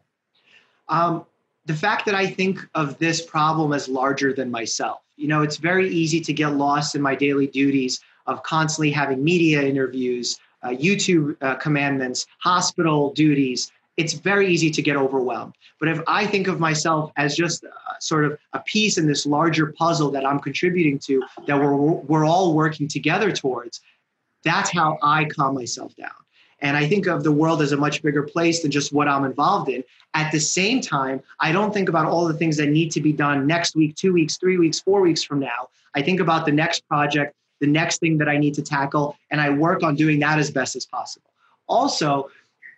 Um, the fact that I think of this problem as larger than myself. You know, it's very easy to get lost in my daily duties of constantly having media interviews, uh, YouTube uh, commandments, hospital duties, it's very easy to get overwhelmed. But if I think of myself as just sort of a piece in this larger puzzle that I'm contributing to, that we're, we're all working together towards, that's how I calm myself down. And I think of the world as a much bigger place than just what I'm involved in. At the same time, I don't think about all the things that need to be done next week, two weeks, three weeks, four weeks from now. I think about the next project, the next thing that I need to tackle, and I work on doing that as best as possible. Also,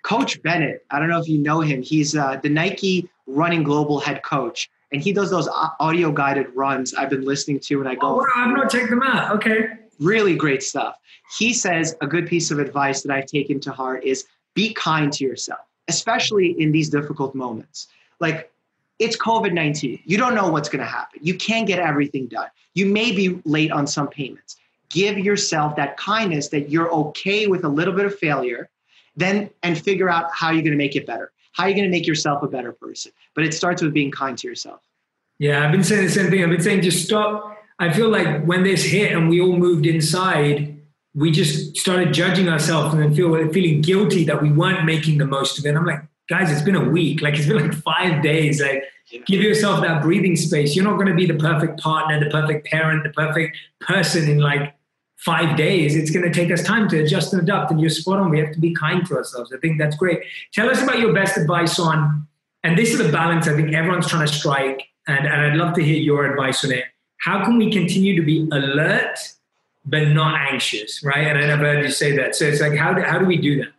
Coach Bennett, I don't know if you know him. He's uh, the Nike Running Global head coach, and he does those audio guided runs I've been listening to and I go. Oh, I've not checked them out. Okay. Really great stuff. He says a good piece of advice that I've taken to heart is be kind to yourself, especially in these difficult moments. Like it's COVID 19. You don't know what's going to happen. You can't get everything done. You may be late on some payments. Give yourself that kindness that you're okay with a little bit of failure then and figure out how you're going to make it better how are you going to make yourself a better person? But it starts with being kind to yourself. Yeah i've been saying the same thing. I've been saying just stop. I feel like when this hit and we all moved inside we just started judging ourselves and then feel, feeling guilty that we weren't making the most of it. I'm like guys it's been a week. Like it's been like five days. Like give yourself that breathing space. You're not going to be the perfect partner the perfect parent the perfect person in like five days, it's going to take us time to adjust and adapt. And you're spot on. We have to be kind to ourselves. I think that's great. Tell us about your best advice on, and this is a balance I think everyone's trying to strike. And, and I'd love to hear your advice on it. How can we continue to be alert but not anxious, right? And I never heard you say that. So it's like, how do, how do we do that?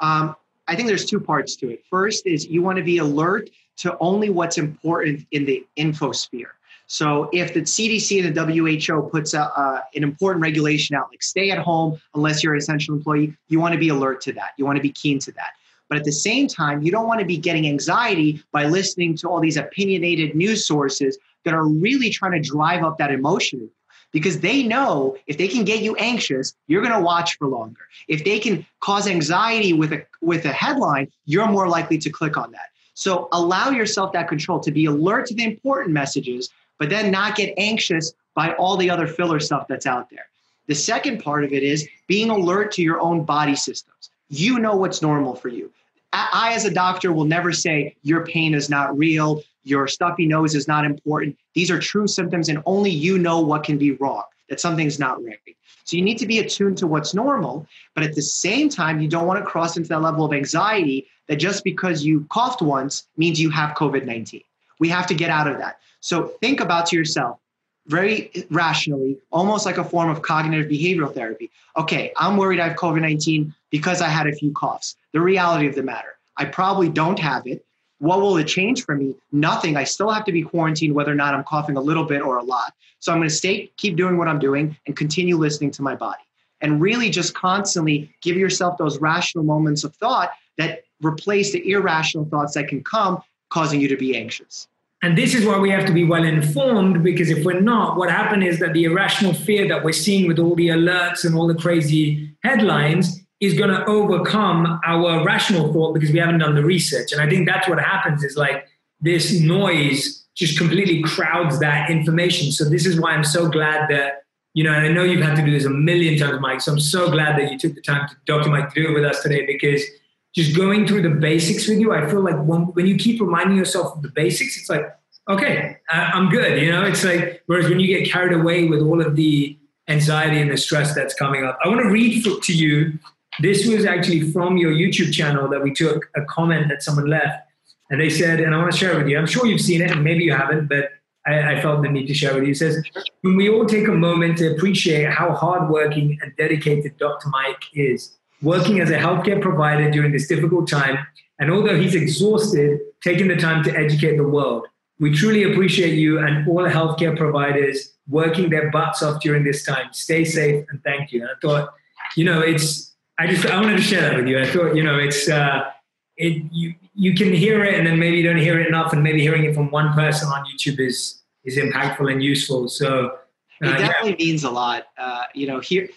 Um, I think there's two parts to it. First is you want to be alert to only what's important in the infosphere. So if the CDC and the WHO puts a, uh, an important regulation out, like stay at home unless you're an essential employee, you want to be alert to that. You want to be keen to that. But at the same time, you don't want to be getting anxiety by listening to all these opinionated news sources that are really trying to drive up that emotion because they know if they can get you anxious, you're going to watch for longer. If they can cause anxiety with a with a headline, you're more likely to click on that. So allow yourself that control to be alert to the important messages, but then not get anxious by all the other filler stuff that's out there. The second part of it is being alert to your own body systems. You know what's normal for you. I, as a doctor, will never say your pain is not real, your stuffy nose is not important. These are true symptoms, and only you know what can be wrong, that something's not right. So you need to be attuned to what's normal, but at the same time, you don't want to cross into that level of anxiety that just because you coughed once means you have COVID 19. We have to get out of that. So think about to yourself very rationally, almost like a form of cognitive behavioral therapy. Okay, I'm worried I have COVID 19 because I had a few coughs. The reality of the matter, I probably don't have it. What will it change for me? Nothing. I still have to be quarantined whether or not I'm coughing a little bit or a lot. So I'm going to stay, keep doing what I'm doing and continue listening to my body. And really just constantly give yourself those rational moments of thought that replace the irrational thoughts that can come causing you to be anxious. And this is why we have to be well informed because if we're not, what happens is that the irrational fear that we're seeing with all the alerts and all the crazy headlines is going to overcome our rational thought because we haven't done the research. And I think that's what happens is like this noise just completely crowds that information. So this is why I'm so glad that, you know, and I know you've had to do this a million times, Mike. So I'm so glad that you took the time to, Dr. Mike, to do it with us today because – just going through the basics with you, I feel like when, when you keep reminding yourself of the basics, it's like, okay, I'm good. You know, it's like, whereas when you get carried away with all of the anxiety and the stress that's coming up, I want to read to you. This was actually from your YouTube channel that we took a comment that someone left. And they said, and I want to share it with you. I'm sure you've seen it, and maybe you haven't, but I, I felt the need to share with you. It says, when we all take a moment to appreciate how hardworking and dedicated Dr. Mike is working as a healthcare provider during this difficult time. And although he's exhausted, taking the time to educate the world. We truly appreciate you and all healthcare providers working their butts off during this time. Stay safe and thank you. And I thought, you know, it's, I just, I wanted to share that with you. I thought, you know, it's, uh, it, you, you can hear it and then maybe you don't hear it enough and maybe hearing it from one person on YouTube is, is impactful and useful. So, uh, it definitely yeah. means a lot. Uh, you know, here,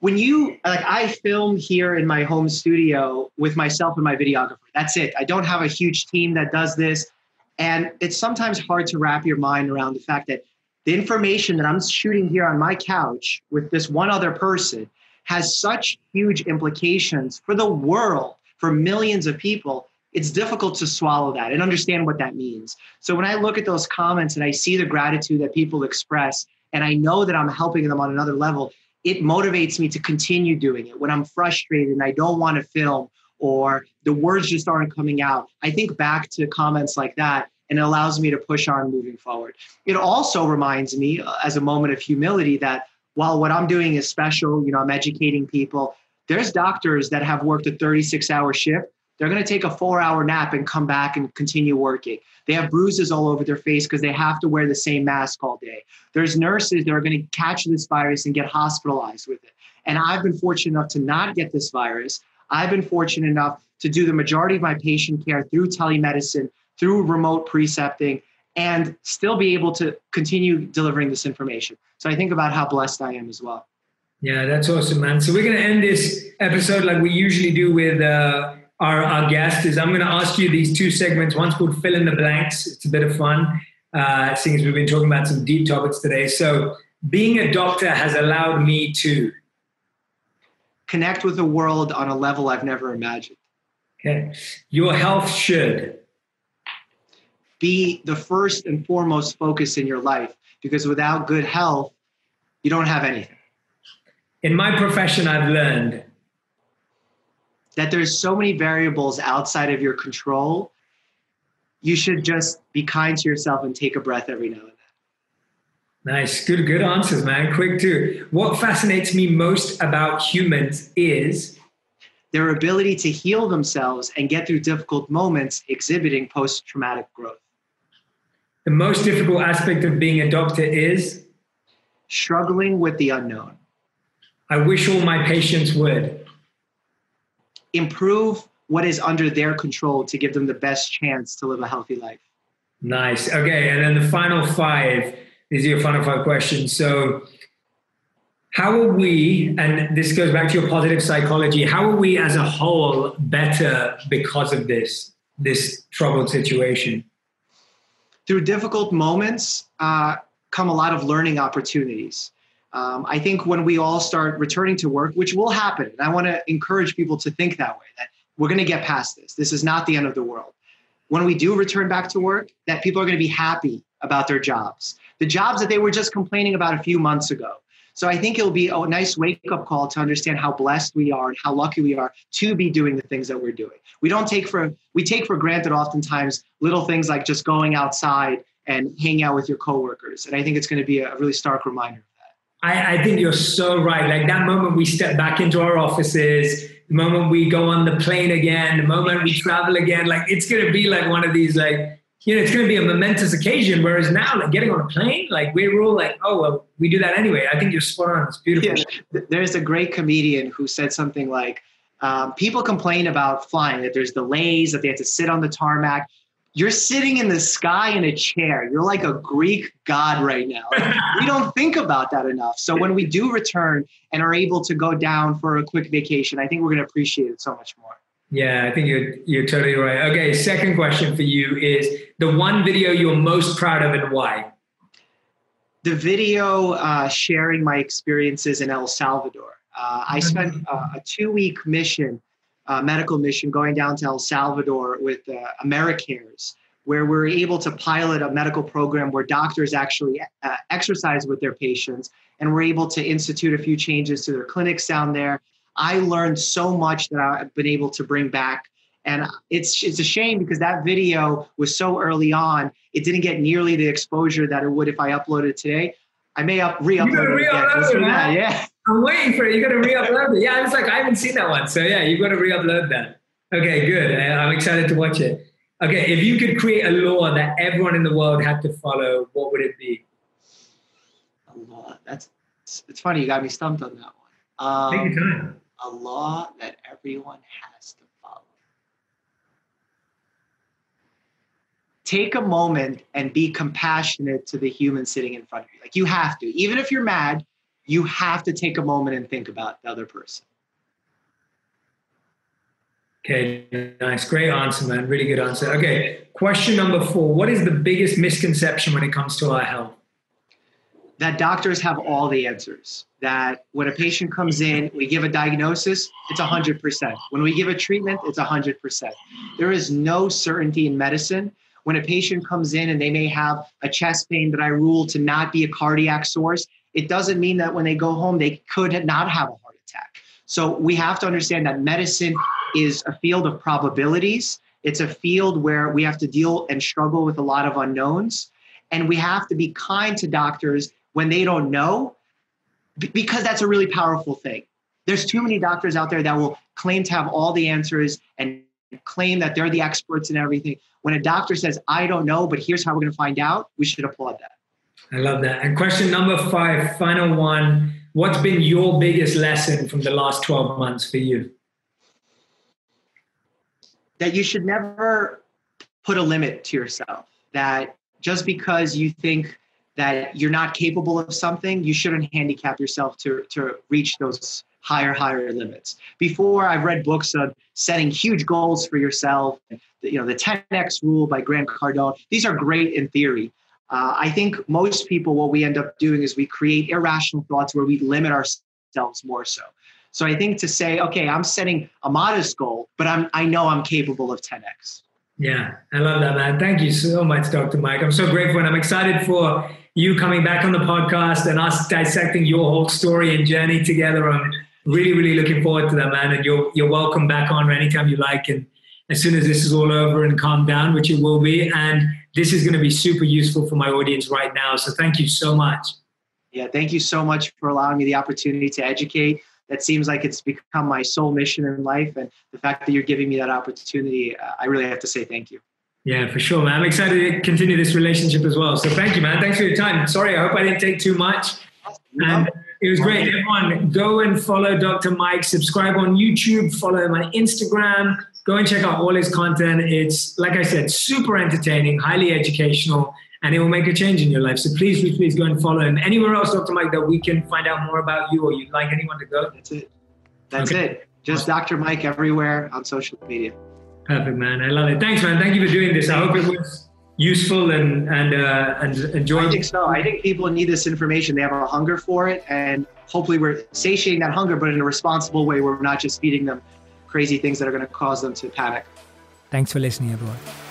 when you like i film here in my home studio with myself and my videographer. That's it. I don't have a huge team that does this. And it's sometimes hard to wrap your mind around the fact that the information that i'm shooting here on my couch with this one other person has such huge implications for the world for millions of people. It's difficult to swallow that and understand what that means. So when i look at those comments and i see the gratitude that people express and i know that i'm helping them on another level it motivates me to continue doing it when I'm frustrated and I don't want to film or the words just aren't coming out. I think back to comments like that and it allows me to push on moving forward. It also reminds me uh, as a moment of humility that while what I'm doing is special, you know, I'm educating people, there's doctors that have worked a 36 hour shift they're going to take a four hour nap and come back and continue working. They have bruises all over their face because they have to wear the same mask all day. There's nurses that are going to catch this virus and get hospitalized with it. And I've been fortunate enough to not get this virus. I've been fortunate enough to do the majority of my patient care through telemedicine, through remote precepting, and still be able to continue delivering this information. So I think about how blessed I am as well. Yeah, that's awesome, man. So we're going to end this episode like we usually do with. Uh, our, our guest is I'm going to ask you these two segments. One's called Fill in the Blanks. It's a bit of fun, uh, seeing as we've been talking about some deep topics today. So, being a doctor has allowed me to connect with the world on a level I've never imagined. Okay. Your health should be the first and foremost focus in your life because without good health, you don't have anything. In my profession, I've learned that there's so many variables outside of your control you should just be kind to yourself and take a breath every now and then. Nice. Good good answers man. Quick too. What fascinates me most about humans is their ability to heal themselves and get through difficult moments exhibiting post-traumatic growth. The most difficult aspect of being a doctor is struggling with the unknown. I wish all my patients would improve what is under their control to give them the best chance to live a healthy life. Nice. Okay. And then the final five, these are your final five questions. So, how are we, and this goes back to your positive psychology, how are we as a whole better because of this, this troubled situation? Through difficult moments uh, come a lot of learning opportunities. Um, I think when we all start returning to work, which will happen, and I want to encourage people to think that way, that we're going to get past this. This is not the end of the world. When we do return back to work, that people are going to be happy about their jobs, the jobs that they were just complaining about a few months ago. So I think it'll be a nice wake up call to understand how blessed we are and how lucky we are to be doing the things that we're doing. We don't take for we take for granted oftentimes little things like just going outside and hanging out with your coworkers. And I think it's going to be a really stark reminder. I, I think you're so right. Like that moment we step back into our offices, the moment we go on the plane again, the moment we travel again, like it's going to be like one of these like you know, it's going to be a momentous occasion. Whereas now, like getting on a plane, like we're all like, oh, well, we do that anyway. I think you're spot on. It's beautiful. Yeah. There's a great comedian who said something like, um, people complain about flying, that there's delays, that they have to sit on the tarmac. You're sitting in the sky in a chair. You're like a Greek god right now. we don't think about that enough. So when we do return and are able to go down for a quick vacation, I think we're going to appreciate it so much more. Yeah, I think you're you're totally right. Okay, second question for you is the one video you're most proud of and why? The video uh, sharing my experiences in El Salvador. Uh, I mm-hmm. spent uh, a two week mission, uh, medical mission, going down to El Salvador with uh, Americares, where we're able to pilot a medical program where doctors actually uh, exercise with their patients, and we're able to institute a few changes to their clinics down there I learned so much that I've been able to bring back. And it's it's a shame because that video was so early on. It didn't get nearly the exposure that it would if I uploaded it today. I may up re-upload it again. It, yeah. I'm waiting for it. You got to re-upload it. Yeah, I was like, I haven't seen that one. So yeah, you got to re-upload that. Okay, good. I'm excited to watch it. Okay, if you could create a law that everyone in the world had to follow, what would it be? A law. That's it's funny. You got me stumped on that one. Um, Take your time a law that everyone has to follow. Take a moment and be compassionate to the human sitting in front of you. Like you have to, even if you're mad, you have to take a moment and think about the other person. Okay, nice. Great answer, man. Really good answer. Okay, question number four What is the biggest misconception when it comes to our health? that doctors have all the answers. That when a patient comes in, we give a diagnosis, it's 100%. When we give a treatment, it's 100%. There is no certainty in medicine. When a patient comes in and they may have a chest pain that I rule to not be a cardiac source, it doesn't mean that when they go home, they could not have a heart attack. So we have to understand that medicine is a field of probabilities. It's a field where we have to deal and struggle with a lot of unknowns. And we have to be kind to doctors when they don't know, because that's a really powerful thing. There's too many doctors out there that will claim to have all the answers and claim that they're the experts in everything. When a doctor says, I don't know, but here's how we're going to find out, we should applaud that. I love that. And question number five, final one. What's been your biggest lesson from the last 12 months for you? That you should never put a limit to yourself. That just because you think that you're not capable of something, you shouldn't handicap yourself to, to reach those higher, higher limits. Before, I've read books on setting huge goals for yourself. You know, the 10x rule by Grant Cardone. These are great in theory. Uh, I think most people, what we end up doing is we create irrational thoughts where we limit ourselves more so. So I think to say, okay, I'm setting a modest goal, but I'm I know I'm capable of 10x. Yeah, I love that, man. Thank you so much, Dr. Mike. I'm so grateful and I'm excited for you coming back on the podcast and us dissecting your whole story and journey together. I'm really, really looking forward to that, man. And you're you're welcome back on anytime you like. And as soon as this is all over and calm down, which it will be, and this is going to be super useful for my audience right now. So thank you so much. Yeah, thank you so much for allowing me the opportunity to educate. That seems like it's become my sole mission in life, and the fact that you're giving me that opportunity, uh, I really have to say thank you. Yeah, for sure, man. I'm excited to continue this relationship as well. So thank you, man. Thanks for your time. Sorry, I hope I didn't take too much. And it was great. Everyone, go and follow Dr. Mike. Subscribe on YouTube. Follow him on Instagram. Go and check out all his content. It's, like I said, super entertaining, highly educational, and it will make a change in your life. So please, please, please go and follow him. Anywhere else, Dr. Mike, that we can find out more about you or you'd like anyone to go? That's it. That's okay. it. Just Dr. Mike everywhere on social media. Perfect, man. I love it. Thanks, man. Thank you for doing this. I hope it was useful and and uh, and enjoyable. I think so. I think people need this information. They have a hunger for it, and hopefully, we're satiating that hunger, but in a responsible way. We're not just feeding them crazy things that are going to cause them to panic. Thanks for listening, everyone.